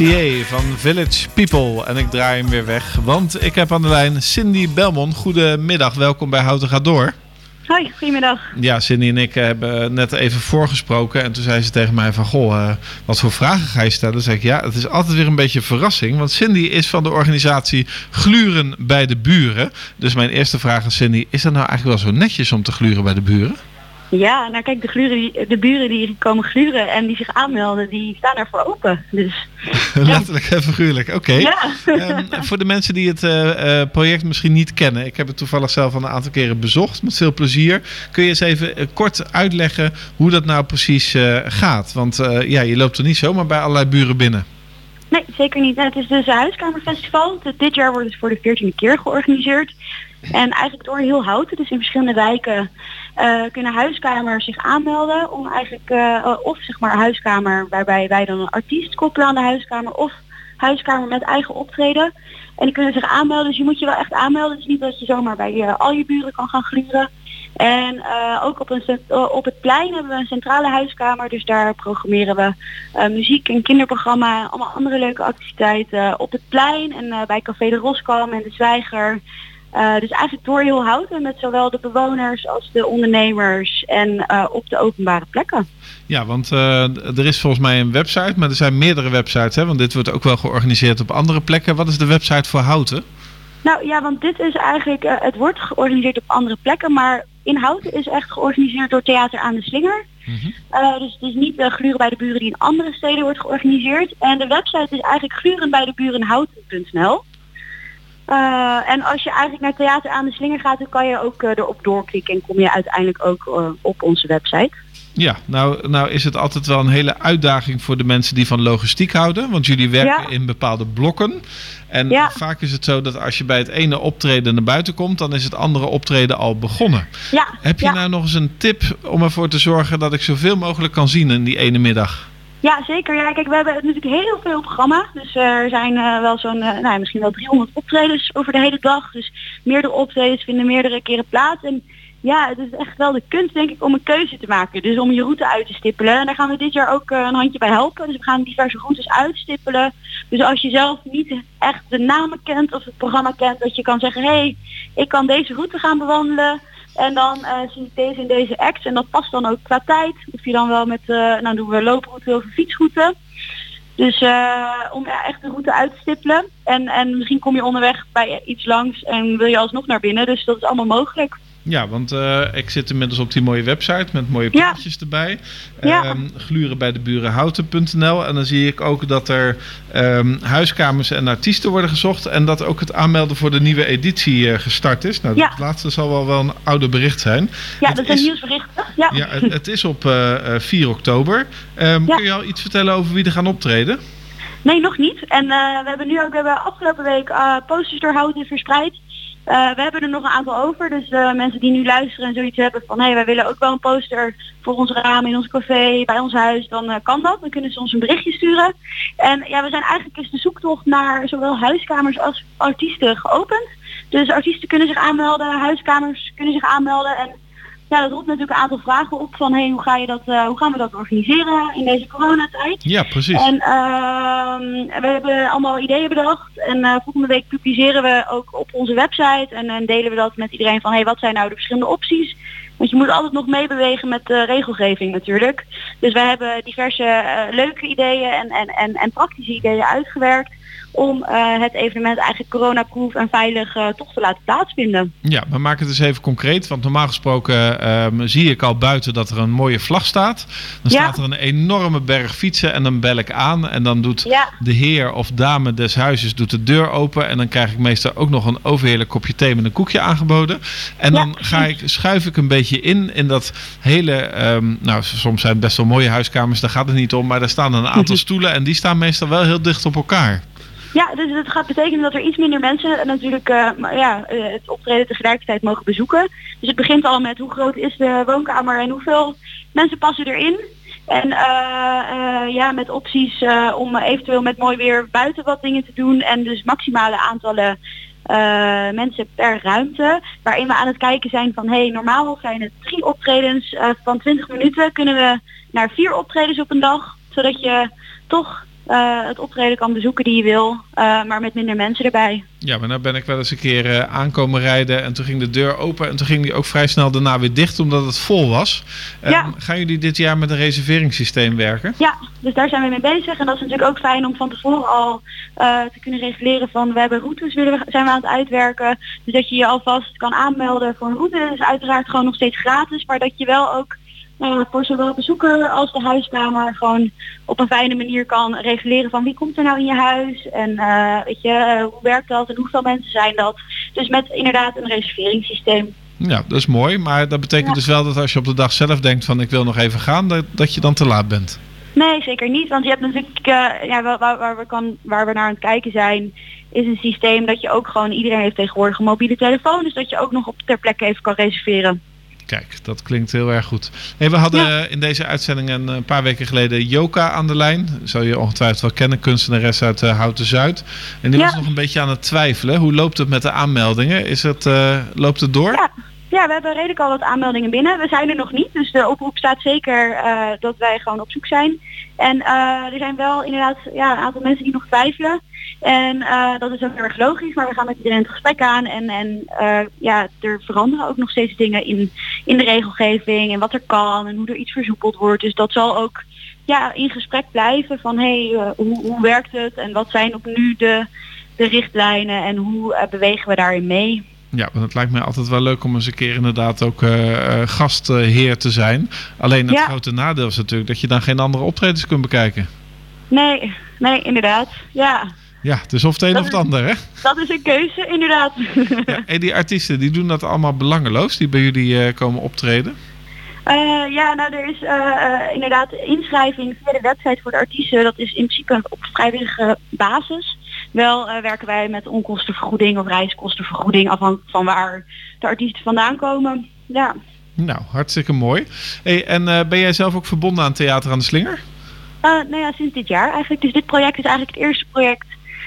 Van Village People. En ik draai hem weer weg, want ik heb aan de lijn Cindy Belmont. Goedemiddag, welkom bij Houten gaat door. Hoi, goedemiddag. Ja, Cindy en ik hebben net even voorgesproken. En toen zei ze tegen mij van, goh, eh, wat voor vragen ga je stellen? Dan zei ik, ja, het is altijd weer een beetje een verrassing. Want Cindy is van de organisatie Gluren bij de Buren. Dus mijn eerste vraag aan Cindy, is dat nou eigenlijk wel zo netjes om te gluren bij de buren? Ja, nou kijk, de, gluren die, de buren die komen gluren en die zich aanmelden, die staan ervoor open. Dus Letterlijk en figuurlijk, oké. Ja. Ehm, voor de mensen die het eh, eh, project misschien niet kennen. Ik heb het toevallig zelf al een aantal keren bezocht, met veel plezier. Kun je eens even eh, kort uitleggen hoe dat nou precies gaat? Want ja, je loopt er niet zomaar bij allerlei buren binnen. nee, zeker niet. Het is dus een huiskamerfestival. Dit jaar wordt het voor de veertiende keer georganiseerd. En eigenlijk door heel Houten, dus in verschillende wijken, eh, kunnen huiskamers zich aanmelden om eigenlijk, eh, of zeg maar huiskamer waarbij wij dan een artiest koppelen aan de huiskamer, of huiskamer met eigen optreden. En die kunnen zich aanmelden, dus je moet je wel echt aanmelden. Het is niet dat je zomaar bij al je buren kan gaan gluren. En eh, ook op, een, op het plein hebben we een centrale huiskamer. Dus daar programmeren we muziek en kinderprogramma. Allemaal andere leuke activiteiten op het plein. En bij Café de Roskam en de Zwijger. Eh, dus eigenlijk door heel houten met zowel de bewoners als de ondernemers. En eh, op de openbare plekken. Ja, want eh, er is volgens mij een website, maar er zijn meerdere websites. Hè? Want dit wordt ook wel georganiseerd op andere plekken. Wat is de website voor Houten? Nou ja, want dit is eigenlijk, het wordt georganiseerd op andere plekken, maar in Houten is echt georganiseerd door Theater aan de Slinger. Eh, dus het is niet uh, Gluren bij de Buren die in andere steden wordt georganiseerd. En de website is eigenlijk glurenbijdeburenhouten.nl. Eh en als je eigenlijk naar Theater aan de Slinger gaat, dan kan je ook eh, erop doorklikken en kom je uiteindelijk ook eh, op onze website. Ja, nou, nou is het altijd wel een hele uitdaging voor de mensen die van logistiek houden. Want jullie werken Ja. in bepaalde blokken. En Ja. vaak is het zo dat als je bij het ene optreden naar buiten komt, dan is het andere optreden al begonnen. Ja, Heb je nou nog eens een tip om ervoor te zorgen dat ik zoveel mogelijk kan zien in die ene middag? Ja, zeker. Ja, kijk, we hebben natuurlijk heel veel programma. Dus er zijn eh, wel zo'n, eh, nou, misschien wel 300 optredens over de hele dag. Dus meerdere optredens vinden meerdere keren plaats. En ja, het is echt wel de kunst, denk ik, om een keuze te maken. Dus om je route uit te stippelen. En daar gaan we dit jaar ook eh, een handje bij helpen. Dus we gaan diverse routes uitstippelen. Dus als je zelf niet echt de namen kent of het programma kent, dat je kan zeggen, hé, hey, ik kan deze route gaan bewandelen. En dan eh, zie ik deze en deze acts. En dat past dan ook qua tijd. Of je dan wel met, eh, nou doen we looproute of fietsroute. Dus eh, om echt de route uit te stippelen. En, en misschien kom je onderweg bij iets langs en wil je alsnog naar binnen. Dus dat is allemaal mogelijk. Ja, want eh, ik zit inmiddels op die mooie website met mooie plaatjes erbij. Ja. Ehm, gluren bij de burenhouten.nl. En dan zie ik ook dat er ehm, huiskamers en artiesten worden gezocht. En dat ook het aanmelden voor de nieuwe editie eh, gestart is. Nou, Ja. dat laatste zal wel, wel een oude bericht zijn. Ja, Het dat zijn is- nieuwsberichten. Ja. Ja, het, het is op eh, eh, 4 oktober. Ehm, Kun je al iets vertellen over wie er gaan optreden? Nee, nog niet. En we hebben nu ook, we hebben afgelopen week posters door Houten verspreid. Eh, we hebben er nog een aantal over. Dus eh, mensen die nu luisteren en zoiets hebben van... hé, hey, wij willen ook wel een poster voor ons raam in ons café, bij ons huis. Dan eh, kan dat. Dan kunnen ze ons een berichtje sturen. En ja, we zijn eigenlijk is de zoektocht naar zowel huiskamers als artiesten geopend. Dus artiesten kunnen zich aanmelden, huiskamers kunnen zich aanmelden. En ja, dat roept natuurlijk een aantal vragen op van... hey, hoe, ga je dat, eh, hoe gaan we dat organiseren in deze coronatijd? Ja, precies. En ehm, we hebben allemaal ideeën bedacht. En eh, volgende week publiceren we ook op onze website. En dan delen we dat met iedereen van hey, wat zijn nou de verschillende opties. Want je moet altijd nog meebewegen met de regelgeving natuurlijk. Dus wij hebben diverse eh, leuke ideeën en, en, en, en praktische ideeën uitgewerkt. Om eh, het evenement eigenlijk coronaproof en veilig eh, toch te laten plaatsvinden. Ja, we maken het eens even concreet. Want normaal gesproken ehm, zie ik al buiten dat er een mooie vlag staat. Dan Ja. staat er een enorme berg fietsen en dan bel ik aan. En dan doet Ja. de heer of dame des huizes doet de deur open. En dan krijg ik meestal ook nog een overheerlijk kopje thee met een koekje aangeboden. En dan ga ik, schuif ik een beetje in in dat hele... ehm, nou, soms zijn het best wel mooie huiskamers, daar gaat het niet om. Maar daar staan een aantal stoelen en die staan meestal wel heel dicht op elkaar. Ja, dus het gaat betekenen dat er iets minder mensen natuurlijk eh, ja, eh, het optreden tegelijkertijd mogen bezoeken. Dus het begint al met hoe groot is de woonkamer en hoeveel mensen passen erin. En eh, ja, met opties om eventueel met mooi weer buiten wat dingen te doen. En dus maximale aantallen mensen per ruimte. Waarin we aan het kijken zijn van hey, normaal zijn het drie optredens van 20 minuten. Kunnen we naar vier optredens op een dag. Zodat je toch eh, het optreden kan bezoeken die je wil, eh, maar met minder mensen erbij. Ja, maar nou ben ik wel eens een keer eh, aankomen rijden en toen ging de deur open en toen ging die ook vrij snel daarna weer dicht omdat het vol was. Ehm, Ja. Gaan jullie dit jaar met een reserveringssysteem werken? Ja, dus daar zijn we mee bezig. En dat is natuurlijk ook fijn om van tevoren al te kunnen reguleren van we hebben routes willen we, zijn we aan het uitwerken. Dus dat je je alvast kan aanmelden voor een route. Dat is uiteraard gewoon nog steeds gratis. Maar dat je wel ook nou ja, voor zowel bezoeker als de huiskamer gewoon op een fijne manier kan reguleren van wie komt er nou in je huis. En eh, weet je, eh, hoe werkt dat en hoeveel mensen zijn dat. Dus met inderdaad een reserveringssysteem. Ja, dat is mooi, maar dat betekent dus wel dat als je op de dag zelf denkt van ik wil nog even gaan, dat, dat je dan te laat bent. Nee, zeker niet. Want je hebt natuurlijk, eh, ja, waar, waar, waar we kan, waar we naar aan het kijken zijn, is een systeem dat je ook gewoon, iedereen heeft tegenwoordig een mobiele telefoon, dus dat je ook nog op ter plekke even kan reserveren. Kijk, dat klinkt heel erg goed. Hey, we hadden in deze uitzending een, eh, paar weken geleden Joka aan de lijn. Zou je ongetwijfeld wel kennen, kunstenares uit uh, Houten Zuid. En die Ja. was nog een beetje aan het twijfelen. Hoe loopt het met de aanmeldingen? Is het, eh, loopt het door? Ja. Ja, we hebben redelijk al wat aanmeldingen binnen. We zijn er nog niet, dus de oproep staat zeker eh, dat wij gewoon op zoek zijn. En eh, er zijn wel inderdaad ja, een aantal mensen die nog twijfelen. En eh, dat is ook heel erg logisch, maar we gaan met iedereen het gesprek aan. En, en eh, ja, er veranderen ook nog steeds dingen in, in de regelgeving en wat er kan en hoe er iets versoepeld wordt. Dus dat zal ook ja, in gesprek blijven van hé, hey, hoe, hoe werkt het en wat zijn op nu de, de richtlijnen en hoe bewegen we daarin mee. Ja, want het lijkt mij altijd wel leuk om eens een keer inderdaad ook eh, eh, gastheer te zijn. Alleen het Ja. grote nadeel is natuurlijk dat je dan geen andere optredens kunt bekijken. Nee, nee, inderdaad. Ja, Ja, het is of het een Dat of het is- ander, hè? dat is een keuze, inderdaad. Ja, en die artiesten, die doen dat allemaal belangeloos, die bij jullie eh, komen optreden. Ja, nou er is inderdaad inschrijving via de website voor de artiesten. Dat is in principe op vrijwillige basis. Wel eh, werken wij met onkostenvergoeding of reiskostenvergoeding afhankelijk van waar de artiesten vandaan komen. Ja. Nou, hartstikke mooi. Hey, en eh, ben jij zelf ook verbonden aan Theater aan de Slinger? Eh, nou ja, sinds dit jaar eigenlijk. Dus dit project is eigenlijk het eerste project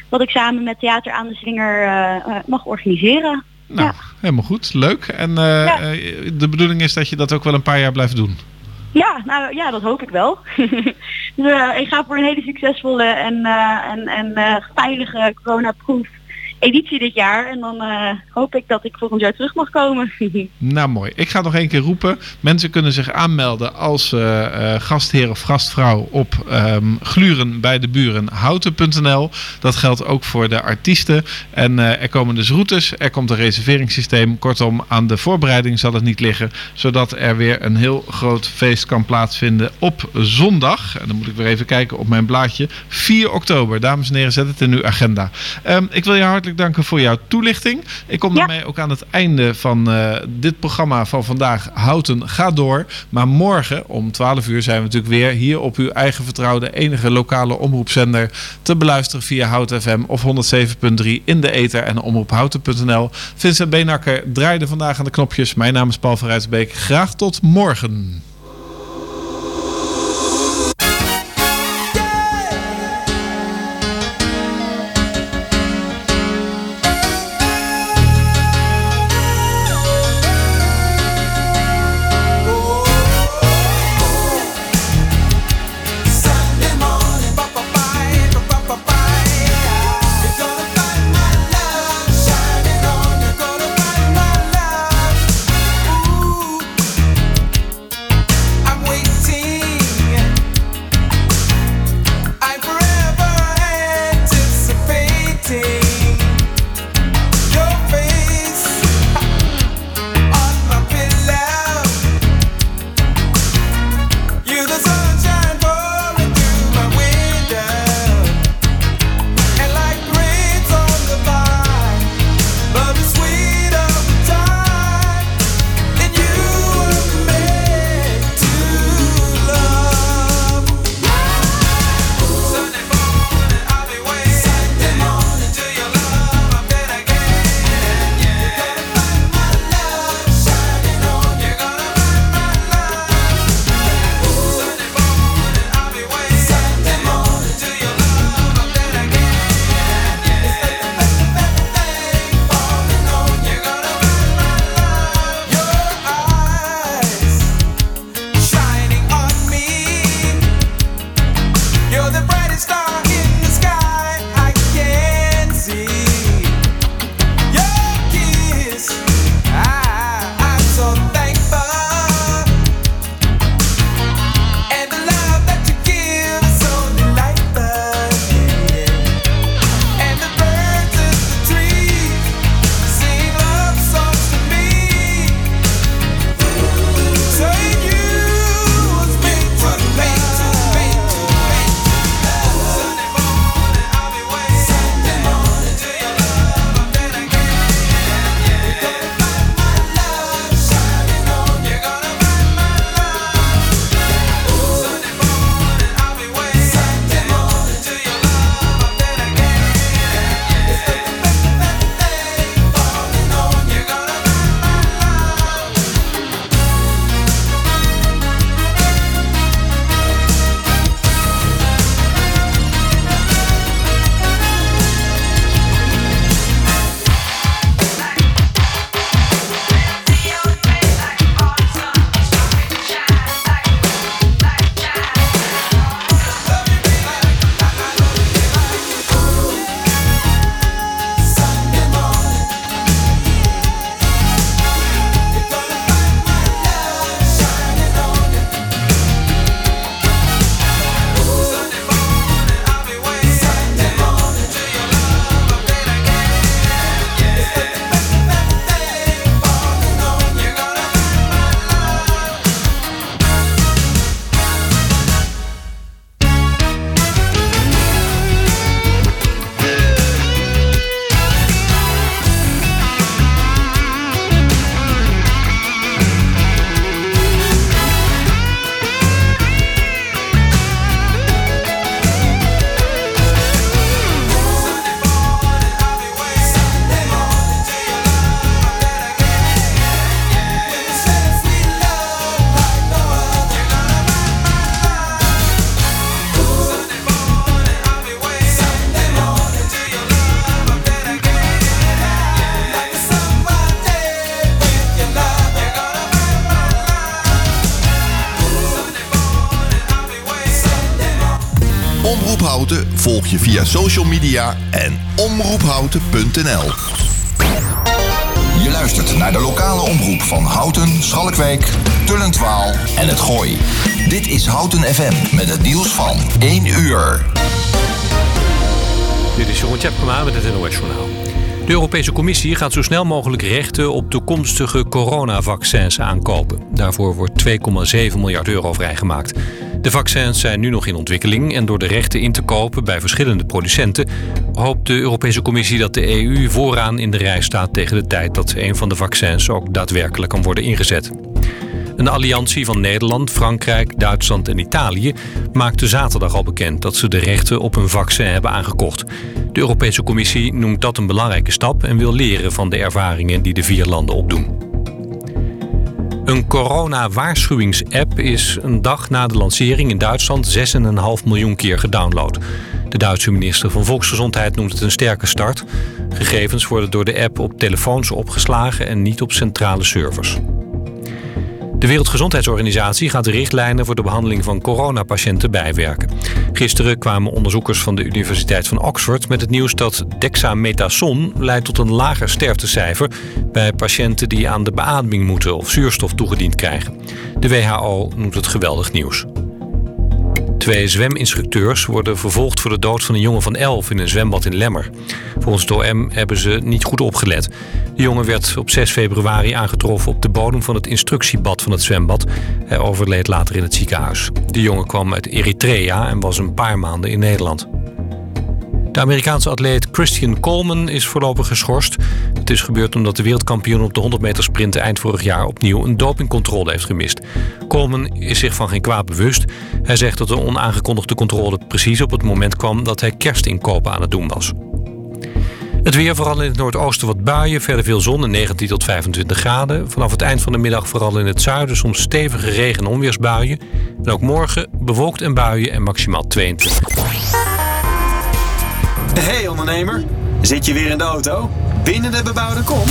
wat ik samen met Theater aan de Slinger mag organiseren. Nou, helemaal goed. Leuk. En de bedoeling is dat je dat ook wel een paar jaar blijft doen. Ja, nou ja, dat hoop ik wel. dus, eh, ik ga voor een hele succesvolle en, eh, en, en eh, veilige corona-proof editie dit jaar. En dan eh, hoop ik dat ik volgend jaar terug mag komen. Nou, mooi. Ik ga nog één keer roepen. Mensen kunnen zich aanmelden als eh, eh, gastheer of gastvrouw op ehm, gluren bij de buren houten.nl. Dat geldt ook voor de artiesten. En er komen dus routes, er komt een reserveringssysteem. Kortom, aan de voorbereiding zal het niet liggen. Zodat er weer een heel groot feest kan plaatsvinden op zondag. En dan moet ik weer even kijken op mijn blaadje. 4 oktober. Dames en heren, zet het in uw agenda. Ehm, ik wil je hartelijk danken voor jouw toelichting. Ik kom daarmee ook aan het einde van eh, dit programma van vandaag. Houten gaat door. Maar morgen om 12 uur zijn we natuurlijk weer hier op uw eigen vertrouwde enige lokale omroepzender te beluisteren via Hout FM of 107.3 in de ether en omroephouten.nl. Vincent Beenakker draaide vandaag aan de knopjes. Mijn naam is Paul van Rijsbeek. Graag tot morgen. Social media en omroephouten.nl. Je luistert naar de lokale omroep van Houten, Schalkwijk, Tullentwaal en het Gooi. Dit is Houten FM met het nieuws van 1 uur. Dit is Jeroen Tjepkema met het NOS Journaal. De Europese Commissie gaat zo snel mogelijk rechten op toekomstige coronavaccins aankopen. Daarvoor wordt 2,7 miljard euro vrijgemaakt. De vaccins zijn nu nog in ontwikkeling en door de rechten in te kopen bij verschillende producenten hoopt de Europese Commissie dat de EU vooraan in de rij staat tegen de tijd dat een van de vaccins ook daadwerkelijk kan worden ingezet. Een alliantie van Nederland, Frankrijk, Duitsland en Italië maakte zaterdag al bekend dat ze de rechten op een vaccin hebben aangekocht. De Europese Commissie noemt dat een belangrijke stap en wil leren van de ervaringen die de vier landen opdoen. Een corona-waarschuwings-app is een dag na de lancering in Duitsland 6,5 miljoen keer gedownload. De Duitse minister van Volksgezondheid noemt het een sterke start. Gegevens worden door de app op telefoons opgeslagen en niet op centrale servers. De Wereldgezondheidsorganisatie gaat de richtlijnen voor de behandeling van coronapatiënten bijwerken. Gisteren kwamen onderzoekers van de Universiteit van Oxford met het nieuws dat dexamethason leidt tot een lager sterftecijfer bij patiënten die aan de beademing moeten of zuurstof toegediend krijgen. De WHO noemt het geweldig nieuws. Twee zweminstructeurs worden vervolgd voor de dood van een jongen van 11 in een zwembad in Lemmer. Volgens het OM hebben ze niet goed opgelet. De jongen werd op 6 februari aangetroffen op de bodem van het instructiebad van het zwembad. Hij overleed later in het ziekenhuis. De jongen kwam uit Eritrea en was een paar maanden in Nederland. De Amerikaanse atleet Christian Coleman is voorlopig geschorst. Het is gebeurd omdat de wereldkampioen op de 100 meter sprint eind vorig jaar opnieuw een dopingcontrole heeft gemist. Coleman is zich van geen kwaad bewust. Hij zegt dat de onaangekondigde controle precies op het moment kwam dat hij kerstinkopen aan het doen was. Het weer, vooral in het noordoosten wat buien, verder veel zon en 19 tot 25 graden. Vanaf het eind van de middag vooral in het zuiden soms stevige regen- en onweersbuien. En ook morgen bewolkt en buien en maximaal 22. Hey ondernemer, zit je weer in de auto? Binnen de bebouwde kom?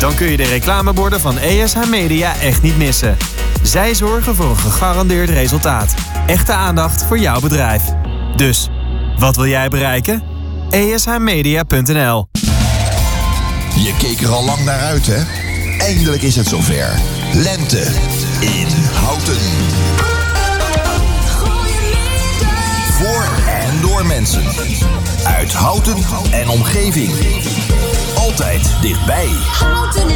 Dan kun je de reclameborden van ESH Media echt niet missen. Zij zorgen voor een gegarandeerd resultaat. Echte aandacht voor jouw bedrijf. Dus, wat wil jij bereiken? ESHmedia.nl Je keek er al lang naar uit, hè? Eindelijk is het zover. Lente in Houten. Mensen. Uit Houten en omgeving. Altijd dichtbij. Houten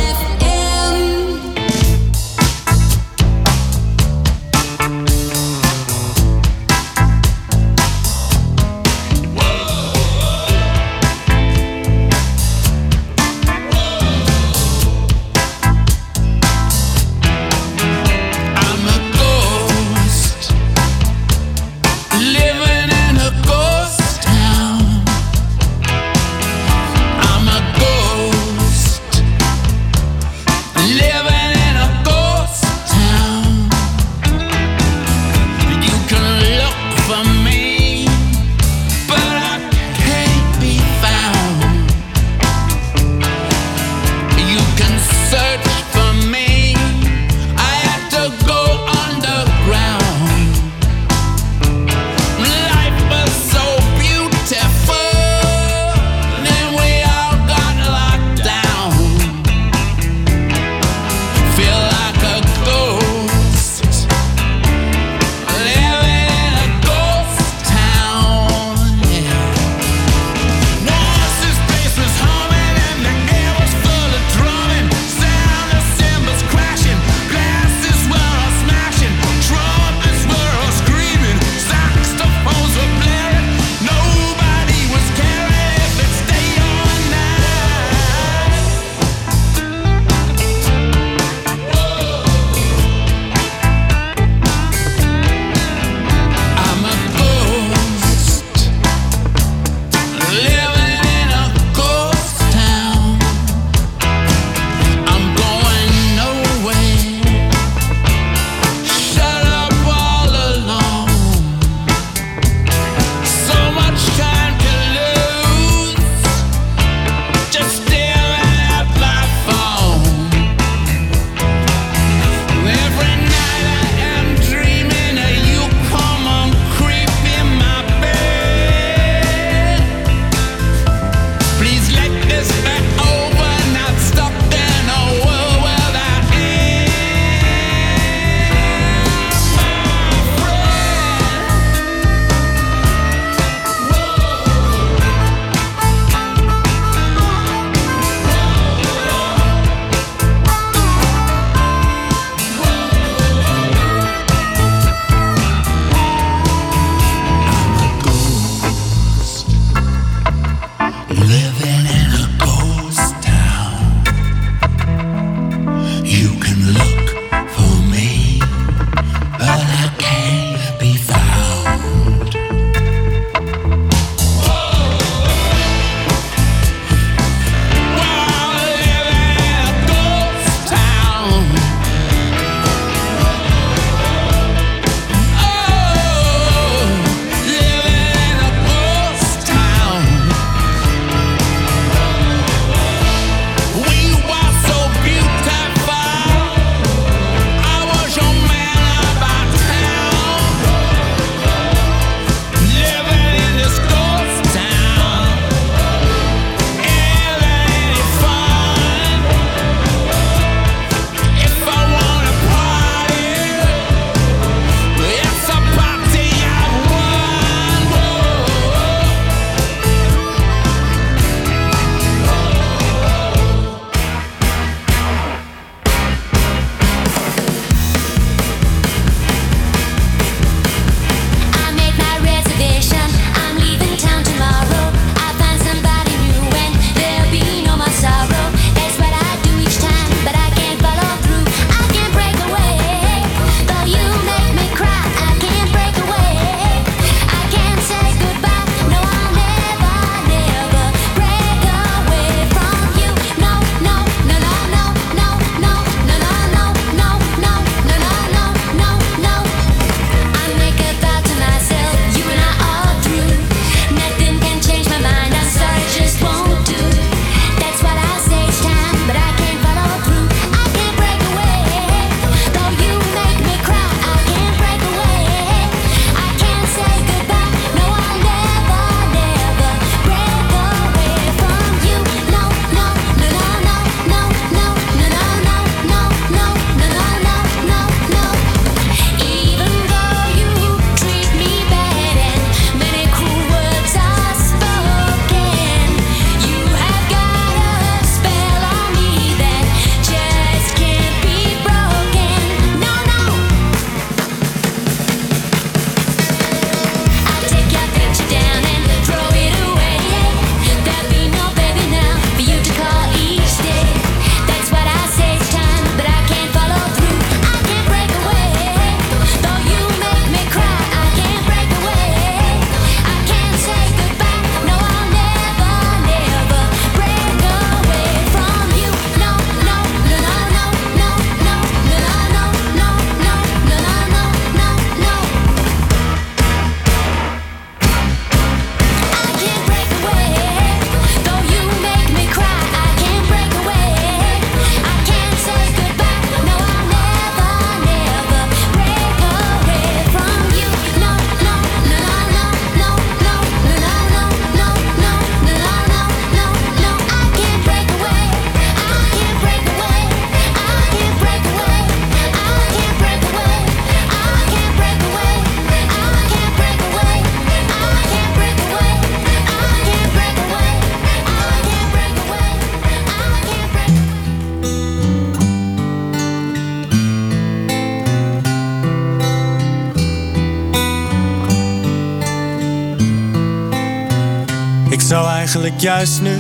eigenlijk juist nu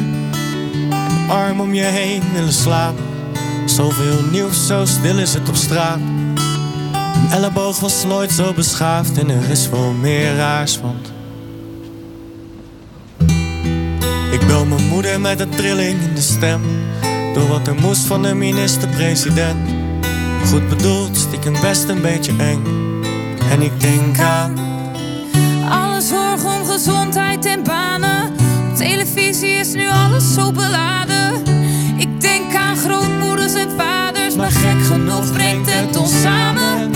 arm om je heen willen slaan. Zoveel nieuws, zo stil is het op straat. Een elleboog was nooit zo beschaafd en er is veel meer raars, want Ik bel mijn moeder met een trilling in de stem Door wat er moest van de minister-president Goed bedoeld, stiekem best een beetje eng En ik denk aan Alle zorg om gezondheid en banen. Televisie is nu alles zo beladen. Ik denk aan grootmoeders en vaders, maar gek genoeg brengt het ons samen.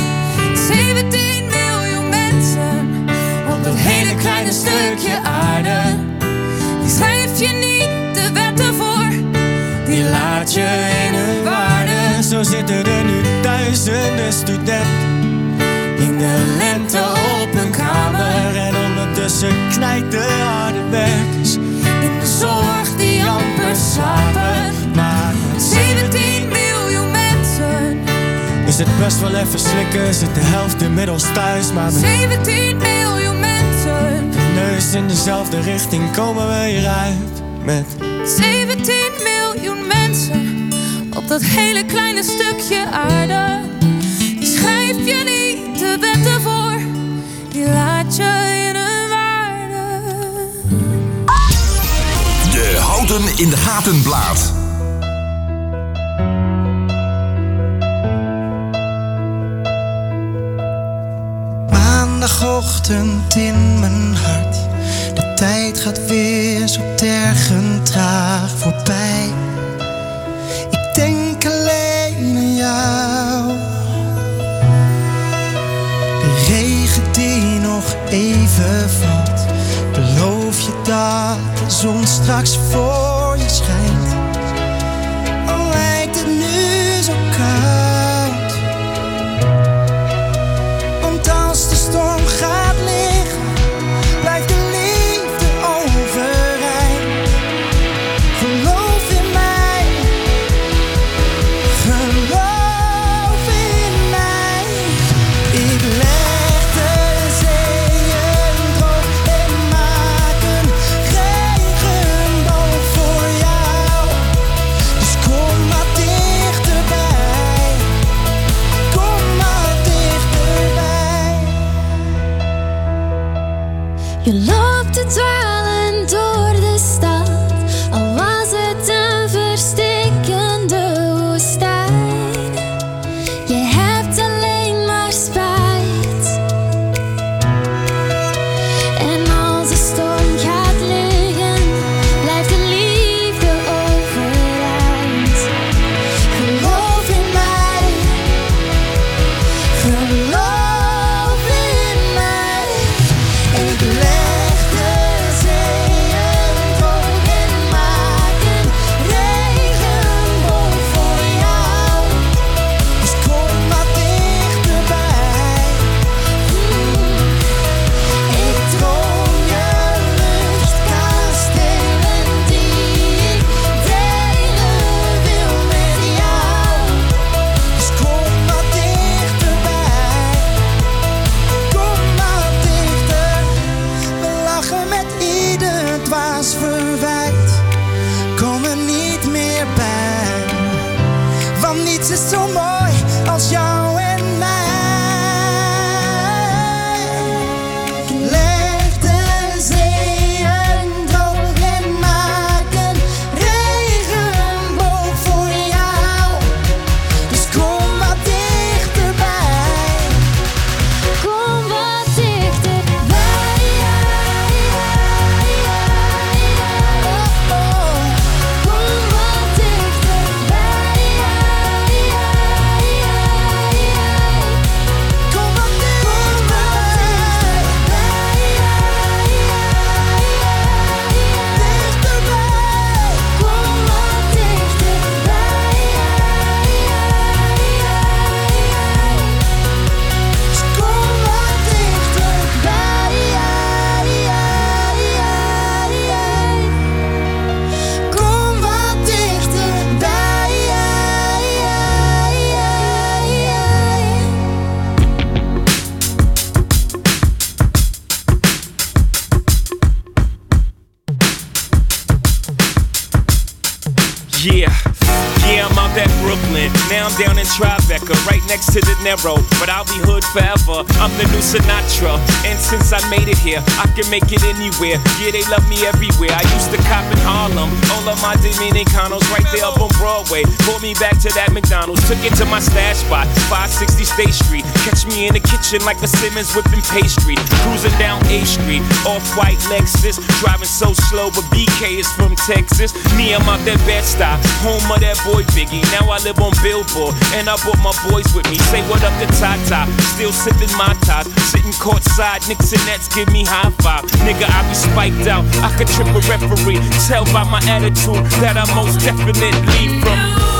17 miljoen mensen op dat hele kleine stukje aarde. Die schrijf je niet de wetten voor, Die laat je in hun waarde Zo zitten er nu duizenden studenten de lente op hun kamer En ondertussen knijt de harde werkers In de zorg die amper slapen Maar met 17 miljoen mensen. is het best wel even slikken Zit de helft inmiddels thuis Maar met 17 miljoen mensen. neus in dezelfde richting komen we hieruit Met 17 miljoen mensen op dat hele kleine stukje aarde. Die schrijf je niet de wetten voor, die laat je in hun waarde. De Houten in de Gaten Blaad. Maandagochtend in mijn hart. De tijd gaat weer zo tergend traag voorbij. Beloof je dat de zon straks voor je schijnt. Je loopt te dwalen But I'll be hood forever. I'm the new Sinatra. And since I made it here, I can make it anywhere. Yeah, they love me everywhere. I used to cop in Harlem. All of my Dominicanos right there up on Broadway. Pulled back to that McDonald's. Took it to my stash spot, 560 State Street. Catch me in the kitchen like a Simmons whipping pastry. Cruising down A Street, off white Lexus. Driving so slow, but BK is from Texas. Me, I'm out that stop, home of that boy Biggie. Now I live on Billboard, and I brought my boys with me. Say what up to Tata, still sipping my top. Sitting courtside, Knicks and Nets give me high five. Nigga, I be spiked out, I could trip a referee. Tell by my attitude that I most definitely from.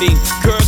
me. Girls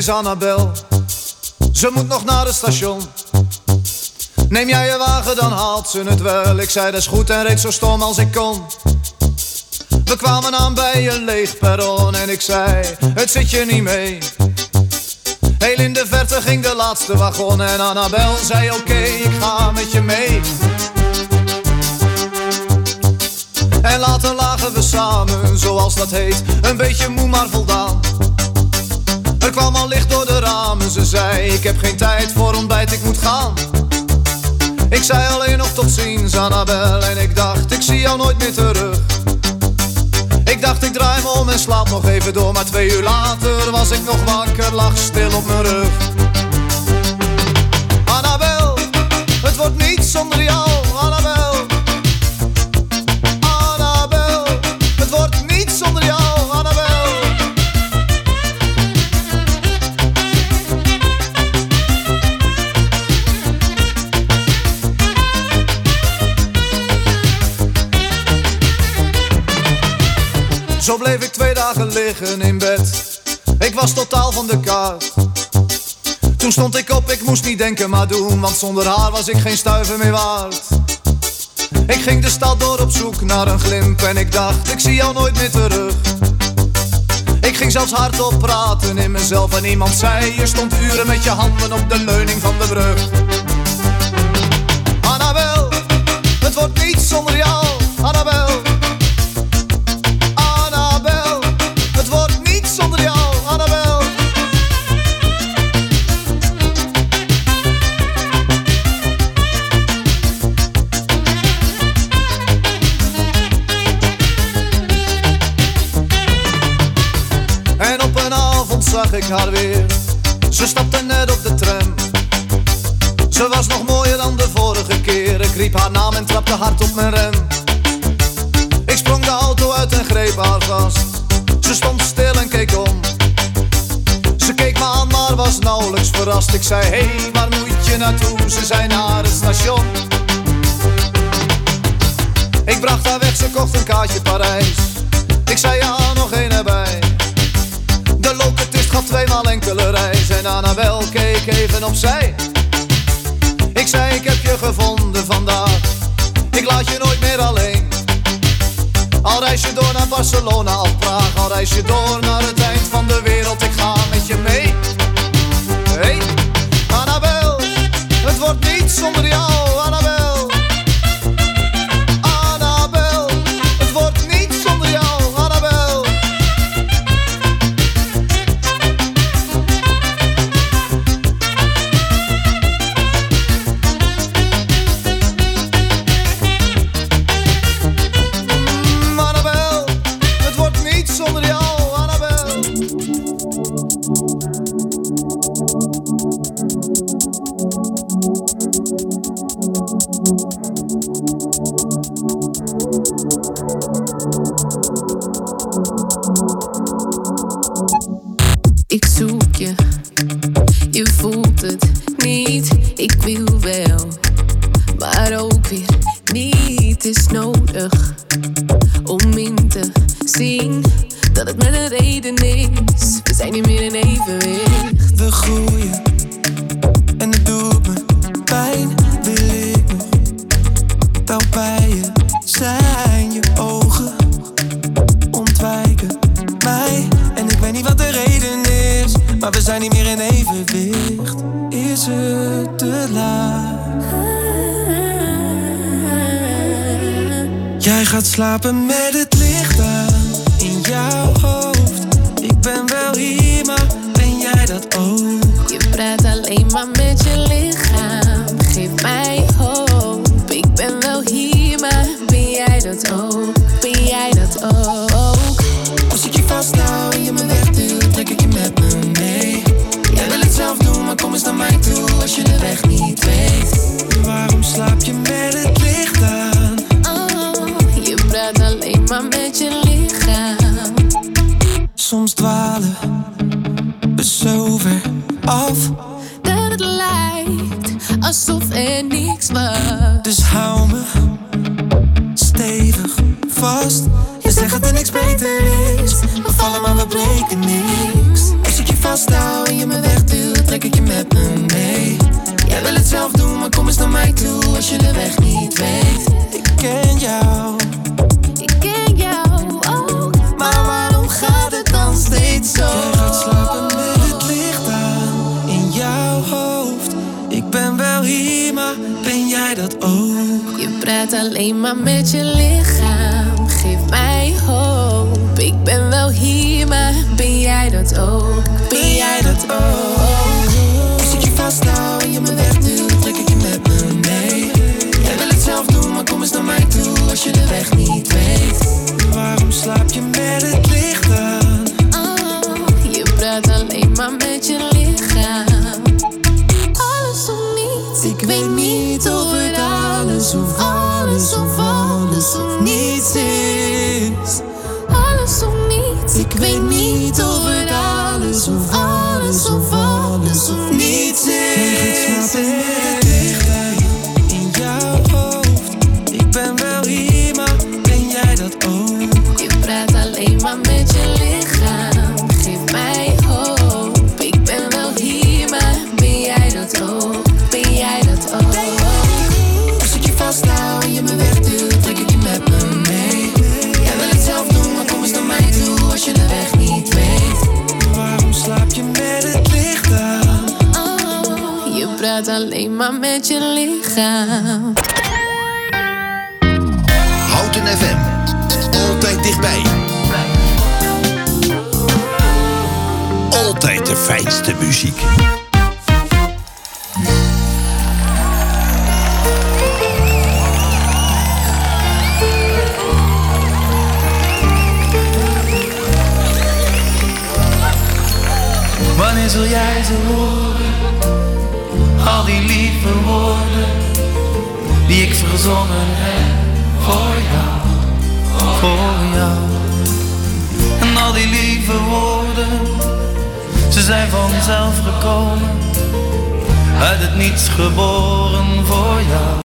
Is Annabel. Ze moet nog naar het station. Neem jij je wagen, dan haalt ze het wel. Ik zei dat is goed en reed zo stom als ik kon. We kwamen aan bij een leeg perron en ik zei, het zit je niet mee. Heel in de verte ging de laatste wagon en Annabel zei oké, ik ga met je mee. En later lagen we samen, zoals dat heet, een beetje moe maar voldaan. Kwam al licht door de ramen, ze zei ik heb geen tijd voor ontbijt, ik moet gaan. Ik zei alleen nog tot ziens Annabel en ik dacht ik zie jou nooit meer terug. Ik dacht ik draai me om en slaap nog even door, maar twee uur later was ik nog wakker, lag stil op mijn rug. Annabel, het wordt niet zonder jou. Annabel, in bed. Ik was totaal van de kaart. Toen stond ik op, ik moest niet denken maar doen, want zonder haar was ik geen stuiver meer waard. Ik ging de stad door op zoek naar een glimp en ik dacht, ik zie jou nooit meer terug. Ik ging zelfs hardop praten in mezelf en iemand zei, je stond uren met je handen op de leuning van de brug.